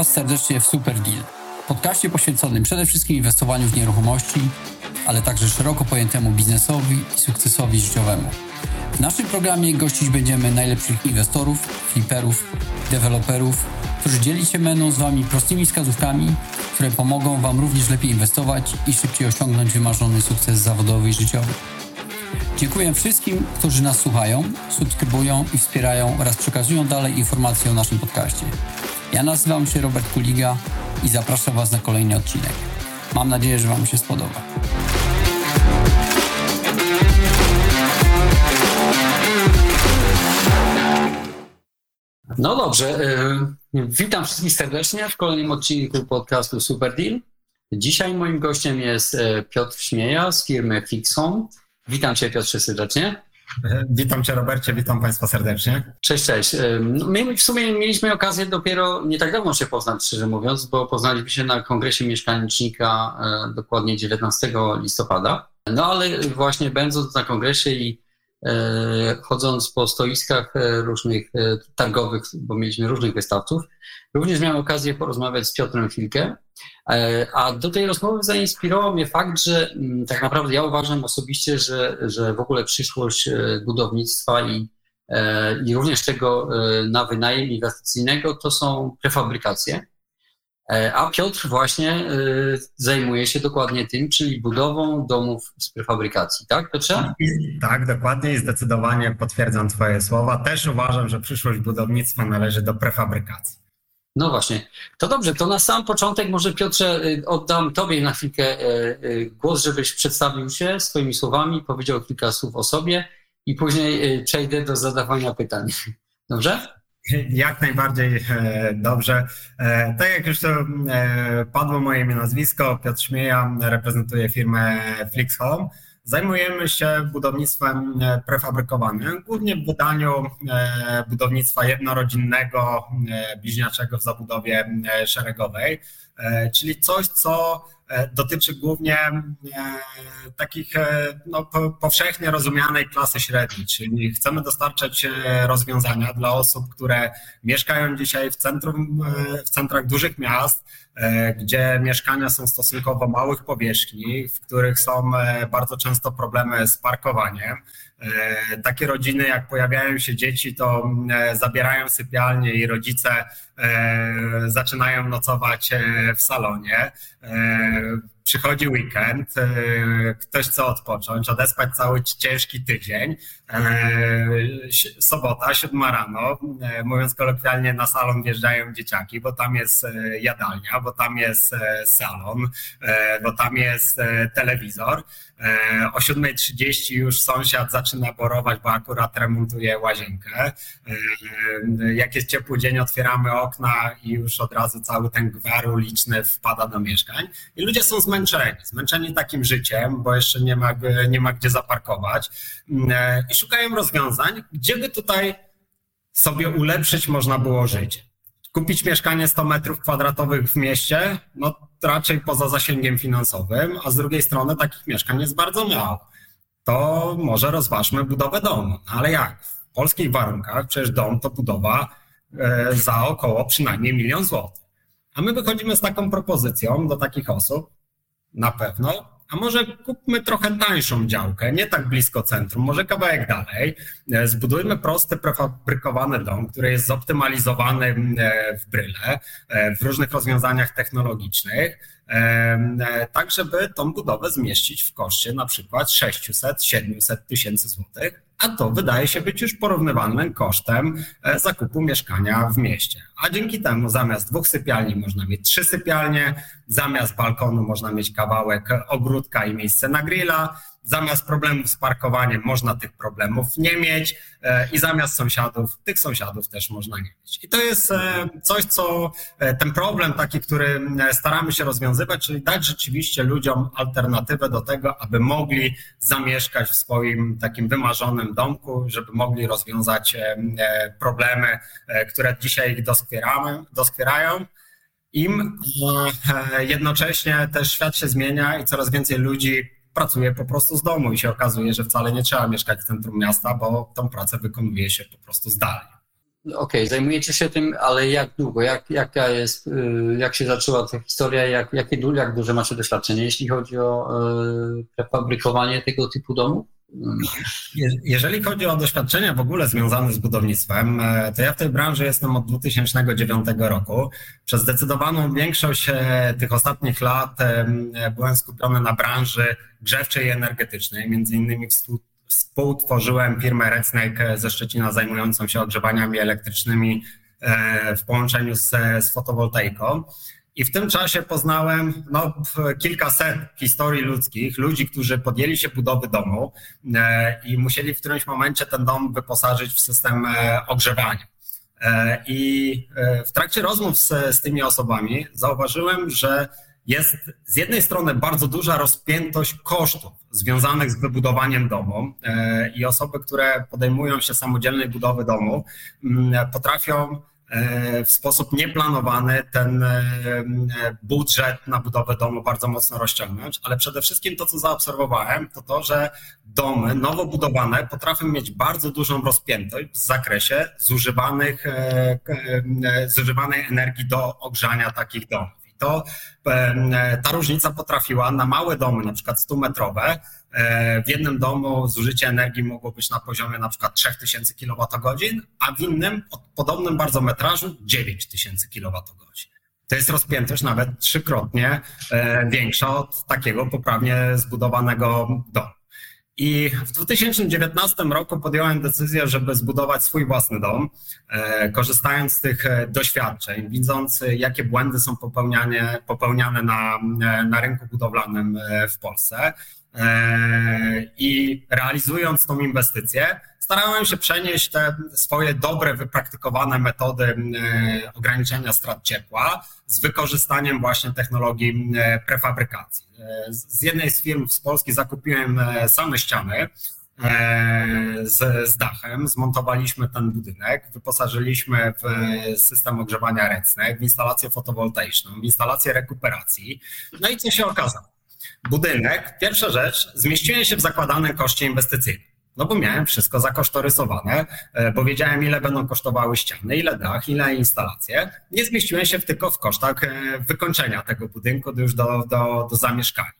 Was serdecznie w Super Deal, podcaście poświęconym przede wszystkim inwestowaniu w nieruchomości, ale także szeroko pojętemu biznesowi i sukcesowi życiowemu. W naszym programie gościć będziemy najlepszych inwestorów, fliperów, deweloperów, którzy dzieli się będą z Wami prostymi wskazówkami, które pomogą Wam również lepiej inwestować i szybciej osiągnąć wymarzony sukces zawodowy i życiowy. Dziękuję wszystkim, którzy nas słuchają, subskrybują i wspierają oraz przekazują dalej informacje o naszym podcaście. Ja nazywam się Robert Kuliga i zapraszam Was na kolejny odcinek. Mam nadzieję, że Wam się spodoba. No dobrze, yy, witam wszystkich serdecznie w kolejnym odcinku podcastu Super Deal. Dzisiaj moim gościem jest e, Piotr Śmieja z firmy Fixhome. Witam Cię Piotrze serdecznie. Witam Cię Robercie, witam Państwa serdecznie. Cześć, cześć. No, my w sumie mieliśmy okazję dopiero nie tak dawno się poznać, szczerze mówiąc, bo poznaliśmy się na kongresie mieszkanicznika e, dokładnie 19 listopada. No ale właśnie będąc na kongresie i chodząc po stoiskach e, różnych targowych, bo mieliśmy różnych wystawców, również miałem okazję porozmawiać z Piotrem chwilkę. E, a do tej rozmowy zainspirował mnie fakt, że mm, tak naprawdę ja uważam osobiście, że, że w ogóle przyszłość e, budownictwa i, e, i również tego na wynajem inwestycyjnego to są prefabrykacje. A Piotr właśnie zajmuje się dokładnie tym, czyli budową domów z prefabrykacji, tak Piotrze? Tak, dokładnie i zdecydowanie potwierdzam Twoje słowa. Też uważam, że przyszłość budownictwa należy do prefabrykacji. No właśnie. To dobrze, to na sam początek może Piotrze y, oddam Tobie na chwilkę głos, żebyś przedstawił się swoimi słowami, powiedział kilka słów o sobie i później przejdę do zadawania pytań. Dobrze? Jak najbardziej e, dobrze. E, tak jak już to e, padło moje imię, nazwisko, Piotr Śmieja, reprezentuję firmę Flix Home. Zajmujemy się budownictwem prefabrykowanym, głównie w wydaniu budownictwa jednorodzinnego, bliźniaczego w zabudowie szeregowej, czyli coś, co dotyczy głównie takich no, powszechnie rozumianej klasy średniej, czyli chcemy dostarczać rozwiązania dla osób, które mieszkają dzisiaj w centrum, w centrach dużych miast, E, gdzie mieszkania są stosunkowo małych powierzchni, w których są e, bardzo często problemy z parkowaniem. E, takie rodziny, jak pojawiają się dzieci, to zabierają sypialnie i rodzice zaczynają nocować w salonie przychodzi weekend, e, ktoś chce odpocząć, odespać cały ciężki tydzień, e, sobota, siódma rano, e, mówiąc kolokwialnie, na salon wjeżdżają dzieciaki, bo tam jest jadalnia, bo tam jest salon, bo tam jest telewizor. O 7.30 już sąsiad zaczyna borować, bo akurat remontuje łazienkę. Jak jest ciepły dzień, otwieramy okna i już od razu cały ten gwar uliczny wpada do mieszkań. I ludzie są zmęczeni zmęczeni, zmęczeni takim życiem, bo jeszcze nie ma, nie ma gdzie zaparkować mm, e, i szukają rozwiązań, gdzie by tutaj sobie ulepszyć można było życie. Kupić mieszkanie 100 metrów kwadratowych w mieście, no raczej poza zasięgiem finansowym, a z drugiej strony takich mieszkań jest bardzo mało. To może rozważmy budowę domu. No ale jak? W polskich warunkach przecież dom to budowa e, za około przynajmniej milion złotych. A my wychodzimy z taką propozycją do takich osób, na pewno. A może kupmy trochę tańszą działkę, nie tak blisko centrum, może kawałek dalej. E, zbudujmy prosty, prefabrykowany dom, który jest zoptymalizowany e, w bryle, e, w różnych rozwiązaniach technologicznych, tak żeby tą budowę zmieścić w koszcie na przykład 600-700 tysięcy złotych a to wydaje się być już porównywalnym kosztem e, zakupu mieszkania w mieście. A dzięki temu zamiast dwóch sypialni można mieć trzy sypialnie, zamiast balkonu można mieć kawałek ogródka i miejsce na grilla, Zamiast problemów z parkowaniem można tych problemów nie mieć e, i zamiast sąsiadów, tych sąsiadów też można nie mieć. I to jest e, coś, co e, ten problem taki, który staramy się rozwiązywać, czyli dać rzeczywiście ludziom alternatywę do tego, aby mogli zamieszkać w swoim takim wymarzonym domku, żeby mogli rozwiązać problemy, które dzisiaj ich doskwierają im. Jednocześnie też świat się zmienia i coraz więcej ludzi pracuje po prostu z domu i się okazuje, że wcale nie trzeba mieszkać w centrum miasta, bo tą pracę wykonuje się po prostu zdalnie. okej, okay, zajmujecie się tym, ale jak długo, jak, jaka jest, y, jak się zaczęła ta historia, jak, jakie, jak duże macie doświadczenie, jeśli chodzi o prefabrykowanie tego typu domów? Jeżeli chodzi o doświadczenia w ogóle związane z budownictwem, e, to ja w tej branży jestem od 2009 roku. Przez zdecydowaną większość e, tych ostatnich lat e, byłem skupiony na branży grzewczej i energetycznej. Między innymi współtworzyłem firmę Red Snake ze Szczecina zajmującą się ogrzewaniami elektrycznymi w połączeniu z, z fotowoltaiką. I w tym czasie poznałem no, kilkaset historii ludzkich, ludzi, którzy podjęli się budowy domu e, i musieli w którymś momencie ten dom wyposażyć w system e, ogrzewania. E, I w trakcie rozmów z, z tymi osobami zauważyłem, że jest z jednej strony bardzo duża rozpiętość kosztów związanych z wybudowaniem domu i osoby, które podejmują się samodzielnej budowy domu, potrafią w sposób nieplanowany ten e, budżet na budowę domu bardzo mocno rozciągnąć, ale przede wszystkim to, co zaobserwowałem, to to, że domy nowo budowane potrafią mieć bardzo dużą rozpiętość w zakresie zużywanych, e, zużywanej energii do ogrzania takich domów. To ta różnica potrafiła na małe domy, na przykład 100-metrowe, e, w jednym domu zużycie energii mogło być na poziomie na przykład 3000 kWh, a w innym podobnym bardzo metrażu 9000 kWh. To jest rozpiętość nawet trzykrotnie e, większa od takiego poprawnie zbudowanego domu. I w 2019 roku podjąłem decyzję, żeby zbudować swój własny dom, e, korzystając z tych e, doświadczeń, widząc, jakie błędy są popełniane, popełniane na, e, na rynku budowlanym w Polsce. I realizując tą inwestycję, starałem się przenieść te swoje dobre, wypraktykowane metody ograniczenia strat ciepła z wykorzystaniem właśnie technologii prefabrykacji. Z jednej z firm z Polski zakupiłem same ściany z, z dachem, zmontowaliśmy ten budynek, wyposażyliśmy w system ogrzewania ręczne, w instalację fotowoltaiczną, w instalację rekuperacji. No i co się okazało? Budynek, pierwsza rzecz, zmieściłem się w zakładanym koszcie inwestycyjnym. No bo miałem wszystko zakosztorysowane, e, bo wiedziałem, ile będą kosztowały ściany, ile dach, ile instalacje. Nie zmieściłem się tylko w kosztach e, wykończenia tego budynku już do, do, do zamieszkania.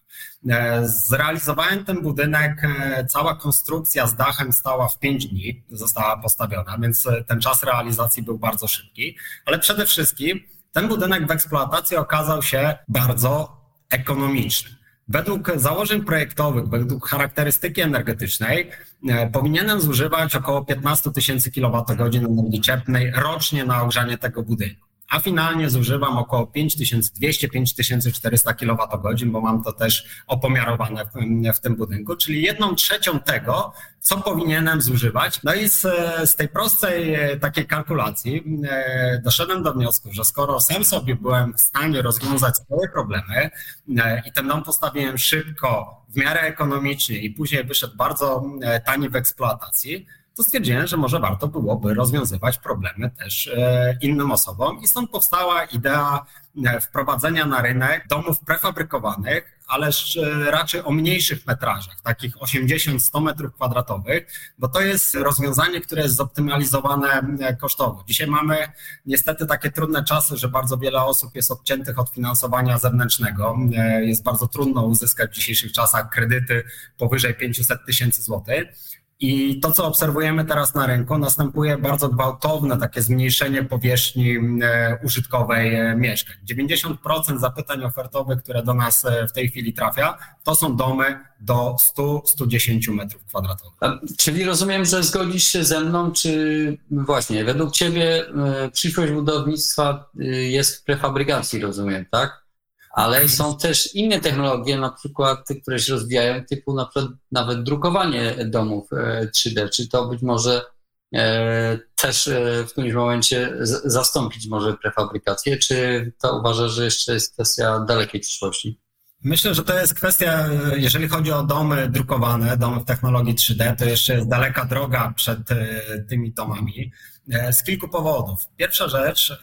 E, zrealizowałem ten budynek, cała konstrukcja z dachem stała w 5 dni, została postawiona, więc ten czas realizacji był bardzo szybki, ale przede wszystkim ten budynek w eksploatacji okazał się bardzo ekonomiczny. Według założeń projektowych, według charakterystyki energetycznej, e, powinienem zużywać około 15 tysięcy kWh energii cieplnej rocznie na ogrzanie tego budynku a finalnie zużywam około 5200-5400 kWh, bo mam to też opomiarowane w, w, tym budynku, czyli jedną trzecią tego, co powinienem zużywać. No i z, z tej prostej e, takiej kalkulacji e, doszedłem do wniosku, że skoro sam sobie byłem w stanie rozwiązać swoje problemy e, i ten dom postawiłem szybko, w miarę ekonomicznie i później wyszedł bardzo tani w eksploatacji, to stwierdziłem, że może warto byłoby rozwiązywać problemy też e, innym osobom i stąd powstała idea e, wprowadzenia na rynek domów prefabrykowanych, ale e, raczej o mniejszych metrażach, takich 80-100 metrów kwadratowych, bo to jest rozwiązanie, które jest zoptymalizowane kosztowo. Dzisiaj mamy niestety takie trudne czasy, że bardzo wiele osób jest odciętych od finansowania zewnętrznego. Jest bardzo trudno uzyskać w dzisiejszych czasach kredyty powyżej 500 tysięcy złotych. I to, co obserwujemy teraz na rynku, następuje bardzo gwałtowne takie zmniejszenie powierzchni e, użytkowej e, mieszkań. 90% zapytań ofertowych, które do nas e, w tej chwili trafia, to są domy do 100-110 metrów kwadratowych. Czyli rozumiem, że zgodzisz się ze mną, czy właśnie według Ciebie przyszłość budownictwa jest w prefabrykacji, rozumiem, tak? Ale są też inne technologie, na przykład, które się rozwijają, typu na przykład nawet drukowanie domów 3D. E, czy to być może e, też e, w którymś momencie zastąpić może prefabrykację, czy to uważasz, że jeszcze jest kwestia dalekiej przyszłości? Myślę, że to jest kwestia, jeżeli chodzi o domy drukowane, domy w technologii 3D, to jeszcze jest daleka droga przed tymi domami z kilku powodów. Pierwsza rzecz,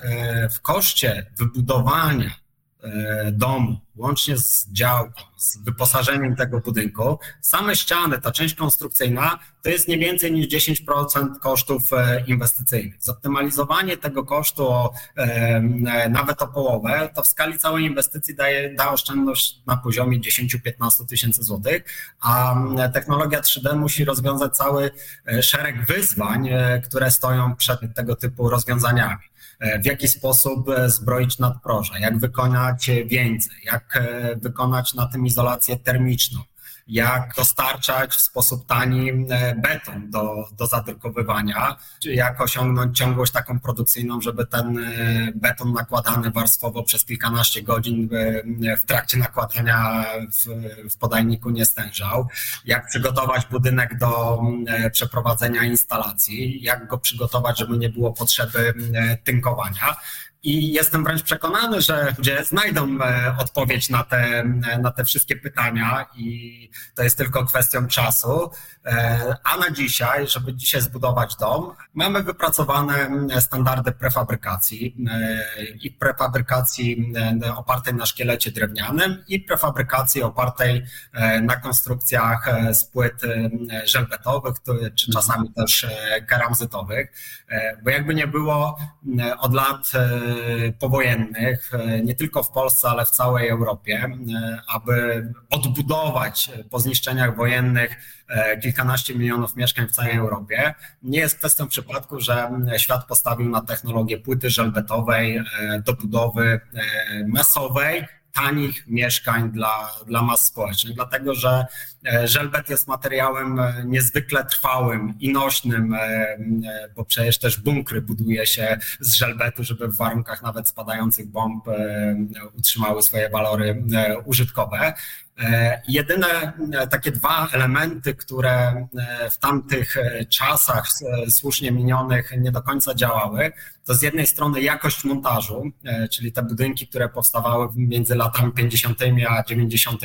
w koszcie wybudowania domu, łącznie z działką, z wyposażeniem tego budynku, same ściany, ta część konstrukcyjna, to jest nie więcej niż 10% kosztów e, inwestycyjnych. Zoptymalizowanie tego kosztu o, nawet o połowę, to w skali całej inwestycji daje, da oszczędność na poziomie 10-15 tysięcy złotych, a technologia 3D musi rozwiązać cały szereg wyzwań, które stoją przed tego typu rozwiązaniami w jaki sposób zbroić nadproża, jak wykonać więcej, jak wykonać na tym izolację termiczną, jak dostarczać w sposób tani e, beton do, do zadrukowywania, jak osiągnąć ciągłość taką produkcyjną, żeby ten e, beton nakładany warstwowo przez kilkanaście godzin w trakcie nakładania w, w podajniku nie stężał, jak przygotować budynek do e, przeprowadzenia instalacji, jak go przygotować, żeby nie było potrzeby tynkowania. I jestem wręcz przekonany, że ludzie znajdą e, odpowiedź na te, na te wszystkie pytania i to jest tylko kwestią czasu. E, a na dzisiaj, żeby dzisiaj zbudować dom, mamy wypracowane standardy prefabrykacji e, i prefabrykacji opartej na szkielecie drewnianym i prefabrykacji opartej na konstrukcjach z płyt żelbetowych, czy czasami też keramzytowych, bo jakby nie było od lat powojennych, nie tylko w Polsce, ale w całej Europie, aby odbudować po zniszczeniach wojennych kilkanaście milionów mieszkań w całej Europie. Nie jest kwestią przypadku, że świat postawił na technologię płyty żelbetowej do budowy masowej, tanich mieszkań dla, dla mas społecznych, dlatego że e, żelbet jest materiałem e, niezwykle trwałym i nośnym, e, bo przecież też bunkry buduje się z żelbetu, żeby w warunkach nawet spadających bomb utrzymały swoje walory użytkowe. Jedyne takie dwa elementy, które w tamtych czasach słusznie minionych nie do końca działały, to z jednej strony jakość montażu, e, czyli te budynki, które powstawały między latami 50. a 90.,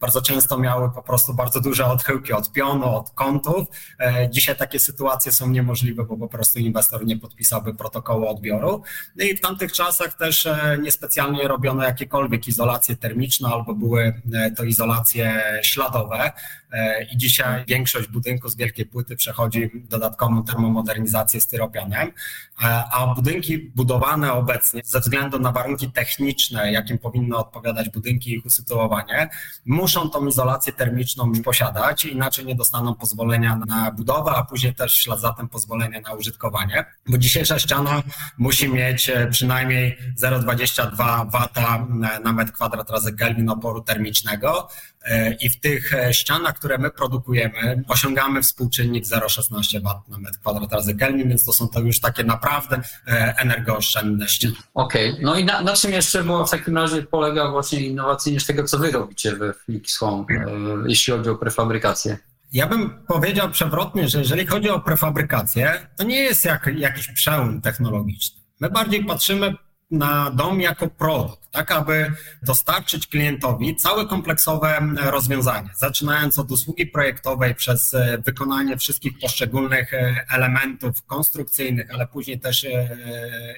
bardzo często miały po prostu bardzo duże odchyłki od pionu, od kątów. E, dzisiaj takie sytuacje są niemożliwe, bo po prostu inwestor nie podpisałby protokołu odbioru. No I w tamtych czasach też e, niespecjalnie robiono jakiekolwiek izolacje termiczne albo były to izolacje śladowe. I dzisiaj większość budynków z wielkiej płyty przechodzi dodatkową termomodernizację styropianem, a budynki budowane obecnie ze względu na warunki techniczne, jakim powinny odpowiadać budynki i ich usytuowanie, muszą tą izolację termiczną posiadać, inaczej nie dostaną pozwolenia na budowę, a później też ślad za tym pozwolenia na użytkowanie, bo dzisiejsza ściana musi mieć e, przynajmniej 0,22 W na metr kwadrat razy Kelvin oporu termicznego. e, i w tych e, ścianach, które my produkujemy, osiągamy współczynnik 0,16 W na metr kwadrat razy Kelvin, więc to są to już takie naprawdę E, energooszczędności. Okej, okay. no i na, na, czym jeszcze było w takim razie polega właśnie innowacyjnie z tego, co wy robicie we Flix Home, e, jeśli chodzi o prefabrykację? Ja bym powiedział przewrotnie, że jeżeli chodzi o prefabrykację, to nie jest jak, jakiś przełom technologiczny. My bardziej patrzymy na dom jako produkt, tak aby dostarczyć klientowi całe kompleksowe rozwiązanie, zaczynając od usługi projektowej przez e, wykonanie wszystkich poszczególnych e, elementów konstrukcyjnych, ale później też e,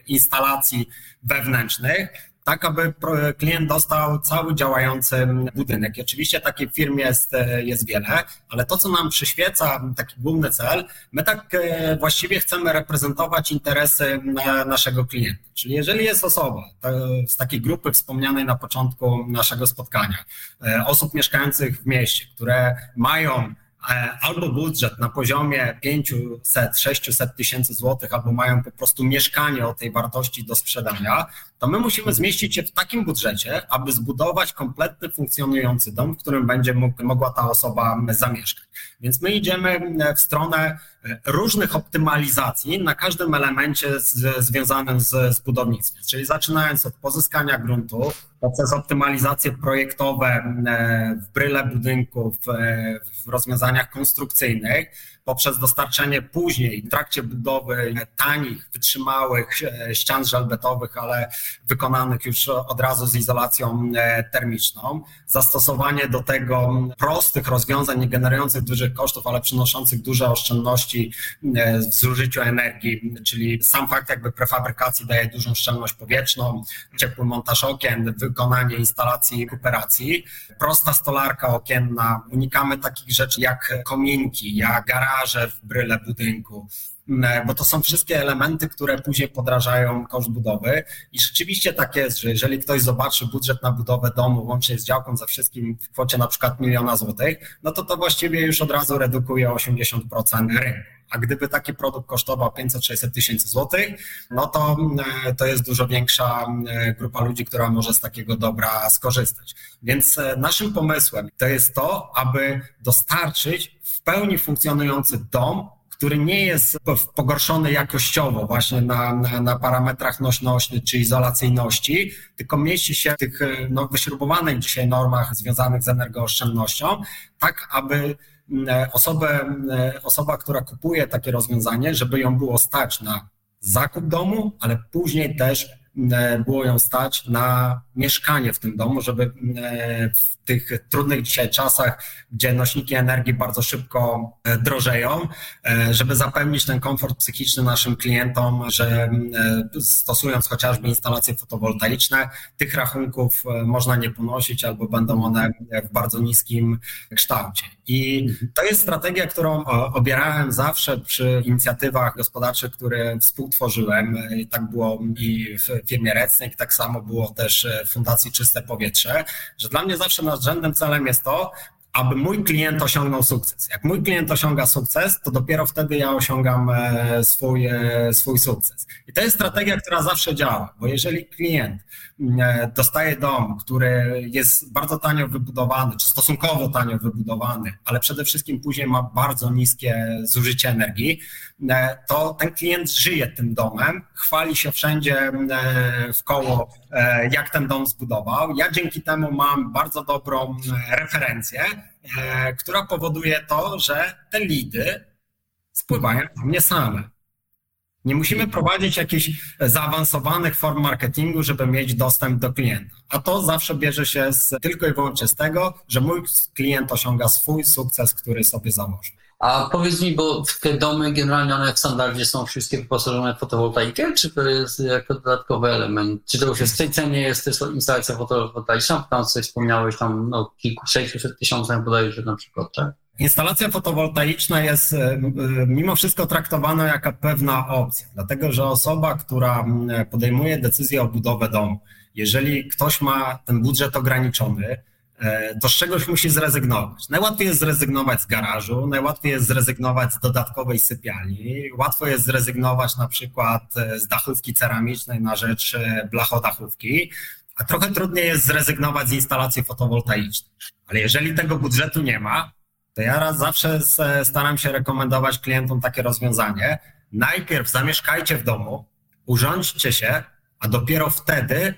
instalacji wewnętrznych, tak aby klient dostał cały działający budynek. I oczywiście takich firm jest, jest wiele, ale to, co nam przyświeca, taki główny cel, my tak e, właściwie chcemy reprezentować interesy naszego klienta. Czyli jeżeli jest osoba z takiej grupy wspomnianej na początku naszego spotkania, e, osób mieszkających w mieście, które mają E, albo budżet na poziomie 500-600 tysięcy złotych, albo mają po prostu mieszkanie o tej wartości do sprzedania, to my musimy zmieścić się w takim budżecie, aby zbudować kompletny funkcjonujący dom, w którym będzie mogła ta osoba zamieszkać. Więc my idziemy w stronę różnych optymalizacji na każdym elemencie z, związanym z, z budownictwem. Czyli zaczynając od pozyskania gruntu, poprzez optymalizacje projektowe e, w bryle budynków, e, w rozwiązaniach konstrukcyjnych, poprzez dostarczenie później, w trakcie budowy tanich, wytrzymałych e, ścian żelbetowych, ale wykonanych już od razu z izolacją e, termiczną, zastosowanie do tego prostych rozwiązań, nie generujących dużych kosztów, ale przynoszących duże oszczędności e, w zużyciu energii, czyli sam fakt jakby prefabrykacji daje dużą szczelność powietrzną, ciepły montaż okien, wykonanie instalacji rekuperacji, prosta stolarka okienna, unikamy takich rzeczy jak kominki, jak garaże, garaże w bryle budynku, bo to są wszystkie elementy, które później podrażają koszt budowy i rzeczywiście tak jest, że jeżeli ktoś zobaczy budżet na budowę domu łącznie z działką za wszystkim w kwocie na przykład miliona złotych, no to to właściwie już od razu redukuje 80% rynku. A gdyby taki produkt kosztował 500-600 tysięcy złotych, no to e, to jest dużo większa e, grupa ludzi, która może z takiego dobra skorzystać. Więc e, naszym pomysłem to jest to, aby dostarczyć pełni funkcjonujący dom który nie jest pogorszony jakościowo właśnie na, na, na, parametrach nośności czy izolacyjności, tylko mieści się w tych no, wyśrubowanych dzisiaj normach związanych z energooszczędnością, tak aby E, osobę, e, osoba, która kupuje takie rozwiązanie, żeby ją było stać na zakup domu, ale później też było ją stać na mieszkanie w tym domu, żeby w tych trudnych dzisiaj czasach, gdzie nośniki energii bardzo szybko drożeją, żeby zapewnić ten komfort psychiczny naszym klientom, że stosując chociażby instalacje fotowoltaiczne, tych rachunków można nie ponosić albo będą one w bardzo niskim kształcie. I to jest strategia, którą obierałem zawsze przy inicjatywach gospodarczych, które współtworzyłem. Tak było i w firmie Recnik, tak samo było też w Fundacji Czyste Powietrze, że dla mnie zawsze nadrzędnym celem jest to, aby mój klient osiągnął sukces. Jak mój klient osiąga sukces, to dopiero wtedy ja osiągam e, swój, e, swój sukces. I to jest strategia, która zawsze działa, bo jeżeli klient e, dostaje dom, który jest bardzo tanio wybudowany, czy stosunkowo tanio wybudowany, ale przede wszystkim później ma bardzo niskie zużycie energii, to ten klient żyje tym domem, chwali się wszędzie w koło, jak ten dom zbudował. Ja dzięki temu mam bardzo dobrą referencję, która powoduje to, że te lidy spływają do mnie same. Nie musimy prowadzić jakichś zaawansowanych form marketingu, żeby mieć dostęp do klienta. A to zawsze bierze się z, tylko i wyłącznie z tego, że mój klient osiąga swój sukces, który sobie założył. A powiedz mi, bo te domy generalnie one w standardzie są wszystkie wyposażone w fotowoltaikę, czy to jest jako dodatkowy element? Czy to już jest w tej cenie jest też instalacja fotowoltaiczna? Tam coś wspomniałeś tam no, kilku, 600 tysiącach bodajże na przykład, tak? Instalacja fotowoltaiczna jest e, e, mimo wszystko traktowana jako pewna opcja, dlatego że osoba, która podejmuje decyzję o budowę domu, jeżeli ktoś ma ten budżet ograniczony, E, to z czegoś musi zrezygnować. Najłatwiej jest zrezygnować z garażu, najłatwiej jest zrezygnować z dodatkowej sypialni, łatwo jest zrezygnować na przykład z dachówki ceramicznej na rzecz blachodachówki, a trochę trudniej jest zrezygnować z instalacji fotowoltaicznej. Ale jeżeli tego budżetu nie ma, to ja raz zawsze staram się rekomendować klientom takie rozwiązanie. Najpierw zamieszkajcie w domu, urządźcie się, a dopiero wtedy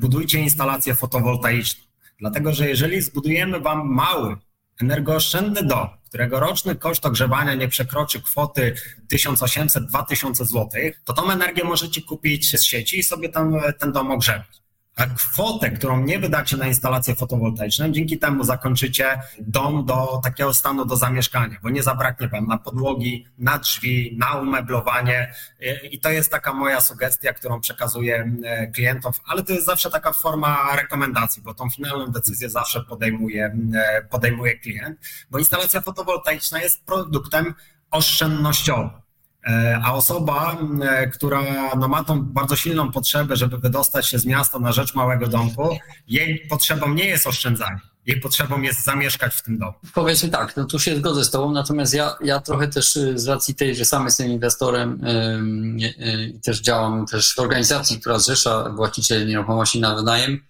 budujcie instalację fotowoltaiczną. Dlatego, że jeżeli zbudujemy Wam mały, energooszczędny dom, którego roczny koszt ogrzewania nie przekroczy kwoty 1800-2000 zł, to tą energię możecie kupić z sieci i sobie tam ten dom ogrzewać a kwotę, którą nie wydacie na instalację fotowoltaiczną, dzięki temu zakończycie dom do takiego stanu do zamieszkania, bo nie zabraknie wam na podłogi, na drzwi, na umeblowanie i to jest taka moja sugestia, którą przekazuję e, klientom, ale to jest zawsze taka forma rekomendacji, bo tą finalną decyzję zawsze podejmuje, e, podejmuje klient, bo instalacja fotowoltaiczna jest produktem oszczędnościowym. E, a osoba, e, która no, ma tą bardzo silną potrzebę, żeby wydostać się z miasta na rzecz małego domku, jej potrzebą nie jest oszczędzanie. Jej potrzebą jest zamieszkać w tym domu. Powiedzmy tak, no tu się zgodzę z Tobą, natomiast ja, ja trochę też y, z racji tej, że sam jestem inwestorem i też działam też w organizacji, która zrzesza właścicieli nieruchomości na wynajem,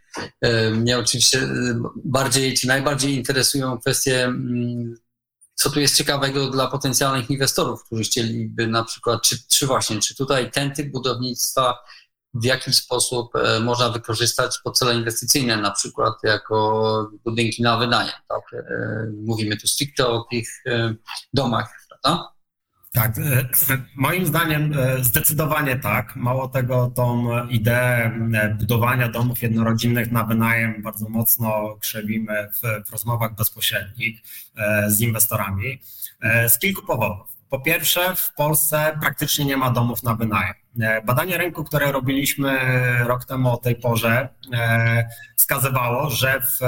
mnie oczywiście y, bardziej, czy najbardziej interesują kwestie co tu jest ciekawego dla potencjalnych inwestorów, którzy chcieliby na przykład, czy, czy właśnie, czy tutaj ten typ budownictwa w jakiś sposób e, można wykorzystać pod cele inwestycyjne, na przykład jako budynki na wynajem. Tak? E, mówimy tu stricte o tych e, domach, prawda? Tak, e, moim zdaniem e, zdecydowanie tak. Mało tego, tą ideę e, budowania domów jednorodzinnych na wynajem bardzo mocno krzewimy w, w rozmowach bezpośrednich z inwestorami z kilku powodów. Po pierwsze, w Polsce praktycznie nie ma domów na wynajem. Badanie rynku, które robiliśmy rok temu o tej porze, wskazywało, że w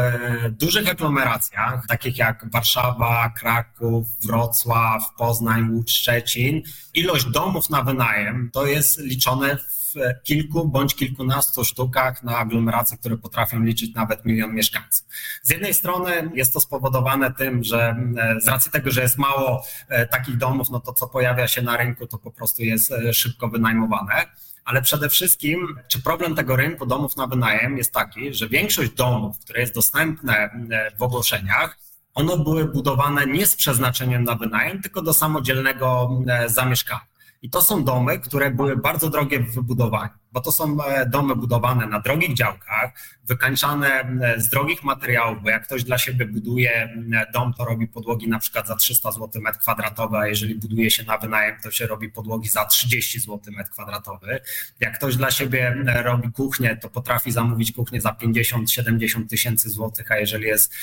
dużych aglomeracjach, takich jak Warszawa, Kraków, Wrocław, Poznań, Łódź, Szczecin, ilość domów na wynajem to jest liczone w kilku bądź kilkunastu sztukach na aglomeracje, które potrafią liczyć nawet milion mieszkańców. Z jednej strony jest to spowodowane tym, że e, z racji tego, że jest mało e, takich domów, no to co pojawia się na rynku, to po prostu jest e, szybko wynajmowane ale przede wszystkim, czy problem tego rynku domów na wynajem jest taki, że większość domów, które jest dostępne w ogłoszeniach, one były budowane nie z przeznaczeniem na wynajem, tylko do samodzielnego zamieszkania. I to są domy, które były bardzo drogie w wybudowaniu, bo to są e, domy budowane na drogich działkach, wykańczane e, z drogich materiałów, bo jak ktoś dla siebie buduje e, dom, to robi podłogi na przykład za 300 zł metr kwadratowy, a jeżeli buduje się na wynajem, to się robi podłogi za 30 zł metr kwadratowy. Jak ktoś dla siebie robi kuchnię, to potrafi zamówić kuchnię za 50-70 tysięcy złotych, a jeżeli jest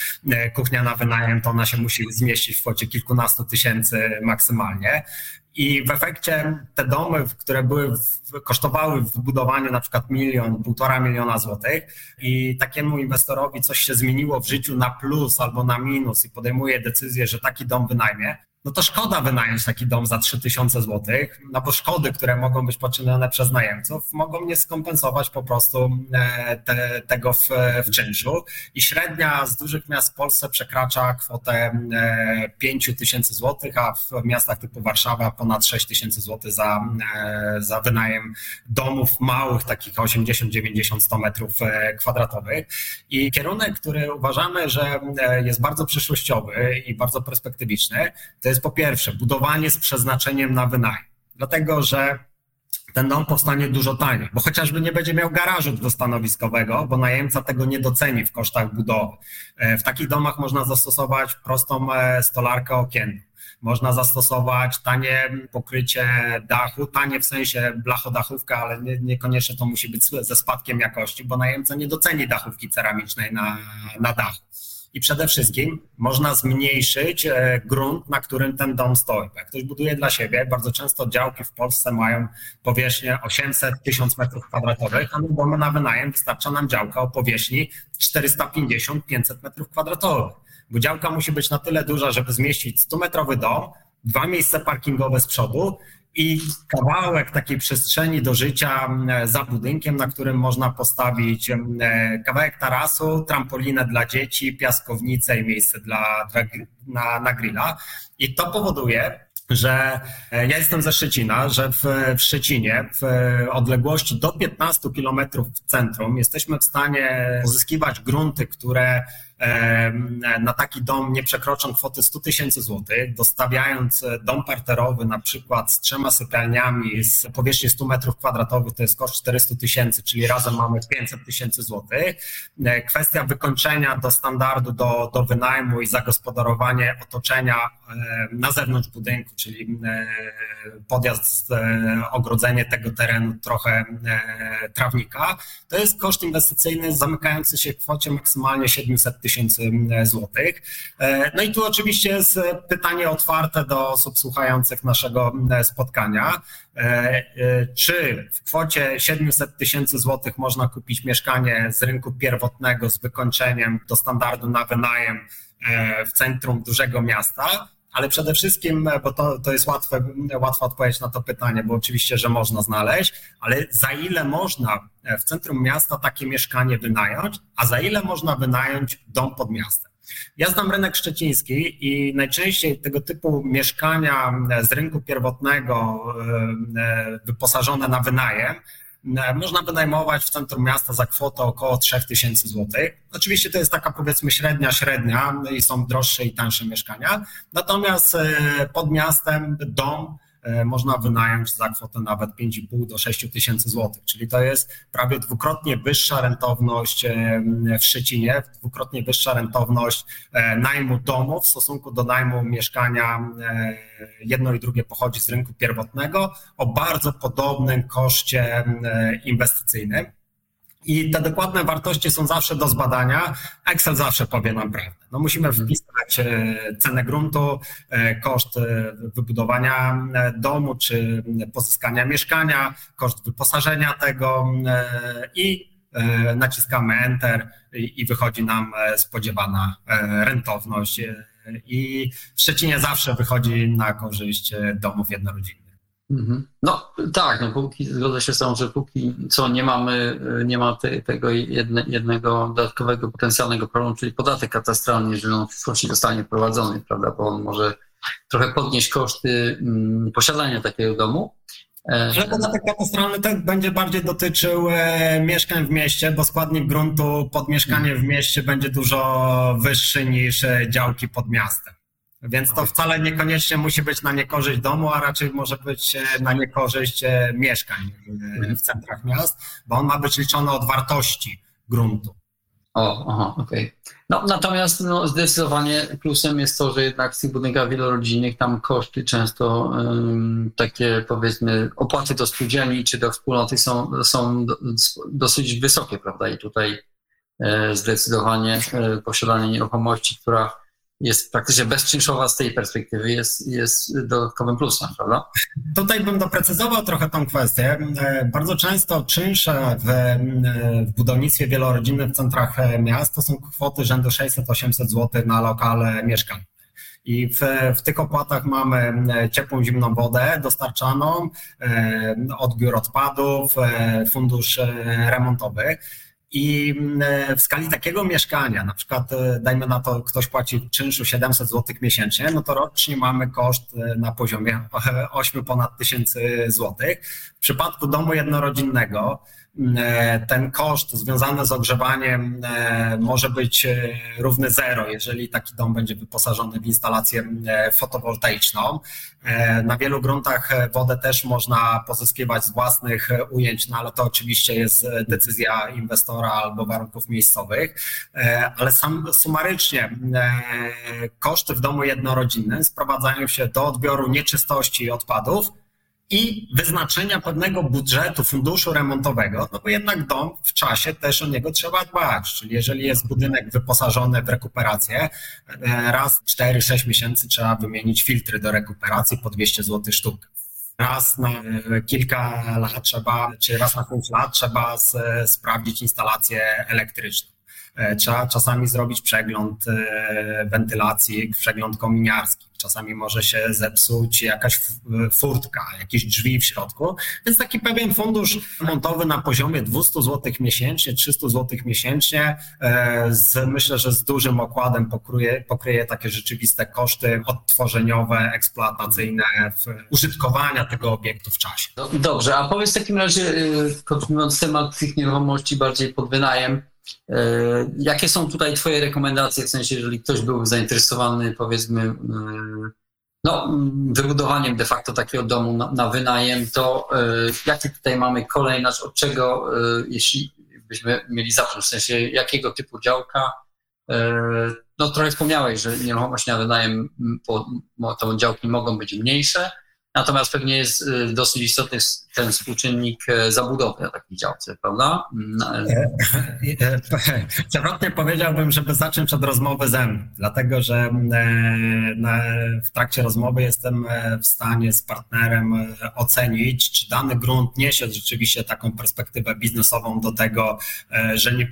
kuchnia na wynajem, to ona się musi zmieścić w kwocie kilkunastu tysięcy maksymalnie. I w efekcie te domy, które były, kosztowały w budowaniu na przykład milion, półtora miliona złotych i takiemu inwestorowi coś się zmieniło w życiu na plus albo na minus i podejmuje decyzję, że taki dom wynajmie, no to szkoda wynająć taki dom za 3000 zł, no bo szkody, które mogą być poczynione przez najemców, mogą nie skompensować po prostu e, te, tego w, w czynszu. I średnia z dużych miast w Polsce przekracza kwotę 5000 zł, a w miastach typu Warszawa ponad 6000 zł za, e, za wynajem domów małych, takich 80, 90, 100 metrów e, kwadratowych. I kierunek, który uważamy, że jest bardzo przyszłościowy i bardzo perspektywiczny, to jest po pierwsze budowanie z przeznaczeniem na wynajem, dlatego że ten dom powstanie dużo taniej, bo chociażby nie będzie miał garażu dwustanowiskowego, bo najemca tego nie doceni w kosztach budowy. E, w takich domach można zastosować prostą e, stolarkę okienną. Można zastosować tanie pokrycie dachu, tanie w sensie blachodachówka, ale nie, niekoniecznie to musi być ze spadkiem jakości, bo najemca nie doceni dachówki ceramicznej na, na dachu i przede wszystkim można zmniejszyć e, grunt, na którym ten dom stoi. Jak ktoś buduje dla siebie, bardzo często działki w Polsce mają powierzchnię 800-1000 metrów kwadratowych, a na domy na wynajem wystarcza nam działka o powierzchni 450-500 metrów kwadratowych. Bo działka musi być na tyle duża, żeby zmieścić 100-metrowy dom, dwa miejsca parkingowe z przodu i kawałek takiej przestrzeni do życia za budynkiem, na którym można postawić kawałek tarasu, trampolinę dla dzieci, piaskownicę i miejsce dla, na, na grilla. I to powoduje, że e, ja jestem ze Szczecina, że w, w Szczecinie w odległości do 15 kilometrów w centrum jesteśmy w stanie pozyskiwać grunty, które na taki dom nie przekroczą kwoty 100 tysięcy złotych, dostawiając e, dom parterowy na przykład z trzema sypialniami z powierzchni 100 metrów kwadratowych, to jest koszt 400 tysięcy, czyli razem mamy 500 tysięcy złotych. E, kwestia wykończenia do standardu, do, do wynajmu i zagospodarowanie otoczenia na zewnątrz budynku, czyli podjazd, e, ogrodzenie tego terenu, trochę trawnika, to jest koszt inwestycyjny zamykający się w kwocie maksymalnie 700 tysięcy złotych. E, no i tu oczywiście jest pytanie otwarte do osób słuchających naszego spotkania. E, czy w kwocie 700 tysięcy złotych można kupić mieszkanie z rynku pierwotnego z wykończeniem do standardu na wynajem w centrum dużego miasta? Ale przede wszystkim, bo to, to jest łatwe, łatwa odpowiedź na to pytanie, bo oczywiście, że można znaleźć, ale za ile można w centrum miasta takie mieszkanie wynająć, a za ile można wynająć dom pod miastem. Ja znam rynek szczeciński i najczęściej tego typu mieszkania z rynku pierwotnego e, e, wyposażone na wynajem można wynajmować w centrum miasta za kwotę około 3000 zł. Oczywiście to jest taka powiedzmy średnia, średnia i są droższe i tańsze mieszkania. Natomiast e, pod miastem dom E, można wynająć za kwotę nawet 5,5 do 6 tysięcy złotych, czyli to jest prawie dwukrotnie wyższa rentowność e, w Szczecinie, dwukrotnie wyższa rentowność e, najmu domu w stosunku do najmu mieszkania. Jedno i drugie pochodzi z rynku pierwotnego o bardzo podobnym koszcie inwestycyjnym. I te dokładne wartości są zawsze do zbadania. Excel zawsze powie nam prawdę. No musimy mhm. wpisać e, cenę gruntu, e, koszt e, wybudowania domu czy pozyskania mieszkania, koszt wyposażenia tego i naciskamy Enter i wychodzi nam spodziewana rentowność. I w Szczecinie zawsze wychodzi na korzyść domów jednorodzinnych. Mhm. No tak, no póki, zgodzę się z tą, że póki co nie mamy, nie ma te, tego jedne, jednego dodatkowego potencjalnego problemu, czyli podatek katastralny, jeżeli on w przyszłości zostanie wprowadzony, prawda, bo on może trochę podnieść koszty mm, posiadania takiego domu. E, Ale podatek katastralny tak będzie bardziej dotyczył e, mieszkań w mieście, bo składnik gruntu pod mieszkanie w mieście będzie dużo wyższy niż e, działki pod miastem. Więc to wcale niekoniecznie musi być na niekorzyść domu, a raczej może być e, na niekorzyść e, mieszkań e, w centrach miast, bo on ma być liczony od wartości gruntu. O, aha, okej. Okay. No, natomiast no, zdecydowanie plusem jest to, że jednak w tych budynkach wielorodzinnych tam koszty często um, takie powiedzmy opłaty do spółdzielni czy do wspólnoty są, są do, dosyć wysokie, prawda? I tutaj e, zdecydowanie e, posiadanie nieruchomości, która jest praktycznie bezczynszowa z tej perspektywy, jest, jest dodatkowym plusem, prawda? Tutaj bym doprecyzował trochę tą kwestię. E, bardzo często czynsze w, e, w budownictwie wielorodzinnym w centrach e, miast to są kwoty rzędu 600-800 zł na lokale mieszkań. I w, w, tych opłatach mamy ciepłą, zimną wodę dostarczaną, odbiór odpadów, fundusz remontowy. I e, w skali takiego mieszkania, na przykład e, dajmy na to, ktoś płaci czynszu 700 zł miesięcznie, no to rocznie mamy koszt e, na poziomie 8 ponad tysięcy złotych. W przypadku domu jednorodzinnego ten koszt związany z ogrzewaniem e, może być e, równy zero, jeżeli taki dom będzie wyposażony w instalację fotowoltaiczną. Na wielu gruntach wodę też można pozyskiwać z własnych ujęć, no ale to oczywiście jest decyzja inwestora albo warunków miejscowych. Ale sam sumarycznie koszty w domu jednorodzinnym sprowadzają się do odbioru nieczystości i odpadów i wyznaczenia pewnego budżetu, funduszu remontowego, no bo jednak dom w czasie też o niego trzeba dbać. Czyli jeżeli jest budynek wyposażony w rekuperację, e, raz 4-6 miesięcy trzeba wymienić filtry do rekuperacji po 200 zł sztuk. Raz na e, kilka lat trzeba, czy raz na 5 lat trzeba sprawdzić instalację elektryczną. E, trzeba czasami zrobić przegląd wentylacji, przegląd kominiarski czasami może się zepsuć jakaś furtka, jakieś drzwi w środku, więc taki pewien fundusz montowy na poziomie 200 zł miesięcznie, 300 zł miesięcznie, e, z, myślę, że z dużym okładem pokryje, pokryje takie rzeczywiste koszty odtworzeniowe, eksploatacyjne, użytkowania tego obiektu w czasie. Dobrze, a powiedz w takim razie, y, kontynuując temat tych nieruchomości bardziej pod wynajem, E, jakie są tutaj Twoje rekomendacje, w sensie, jeżeli ktoś był zainteresowany, powiedzmy, e, no, wybudowaniem de facto takiego domu na, na wynajem, to e, jaki tutaj mamy kolejność, od czego, jeśli byśmy mieli zacząć, w sensie jakiego typu działka, no trochę wspomniałeś, że nieruchomości na wynajem, to działki mogą być mniejsze, Natomiast pewnie jest y, dosyć istotny ten współczynnik e, zabudowy na takiej działce, prawda? Mm, e, e, przewrotnie powiedziałbym, żeby zacząć od rozmowy ze mną, dlatego że w trakcie rozmowy jestem w stanie z partnerem ocenić, czy dany grunt niesie rzeczywiście taką perspektywę biznesową do tego,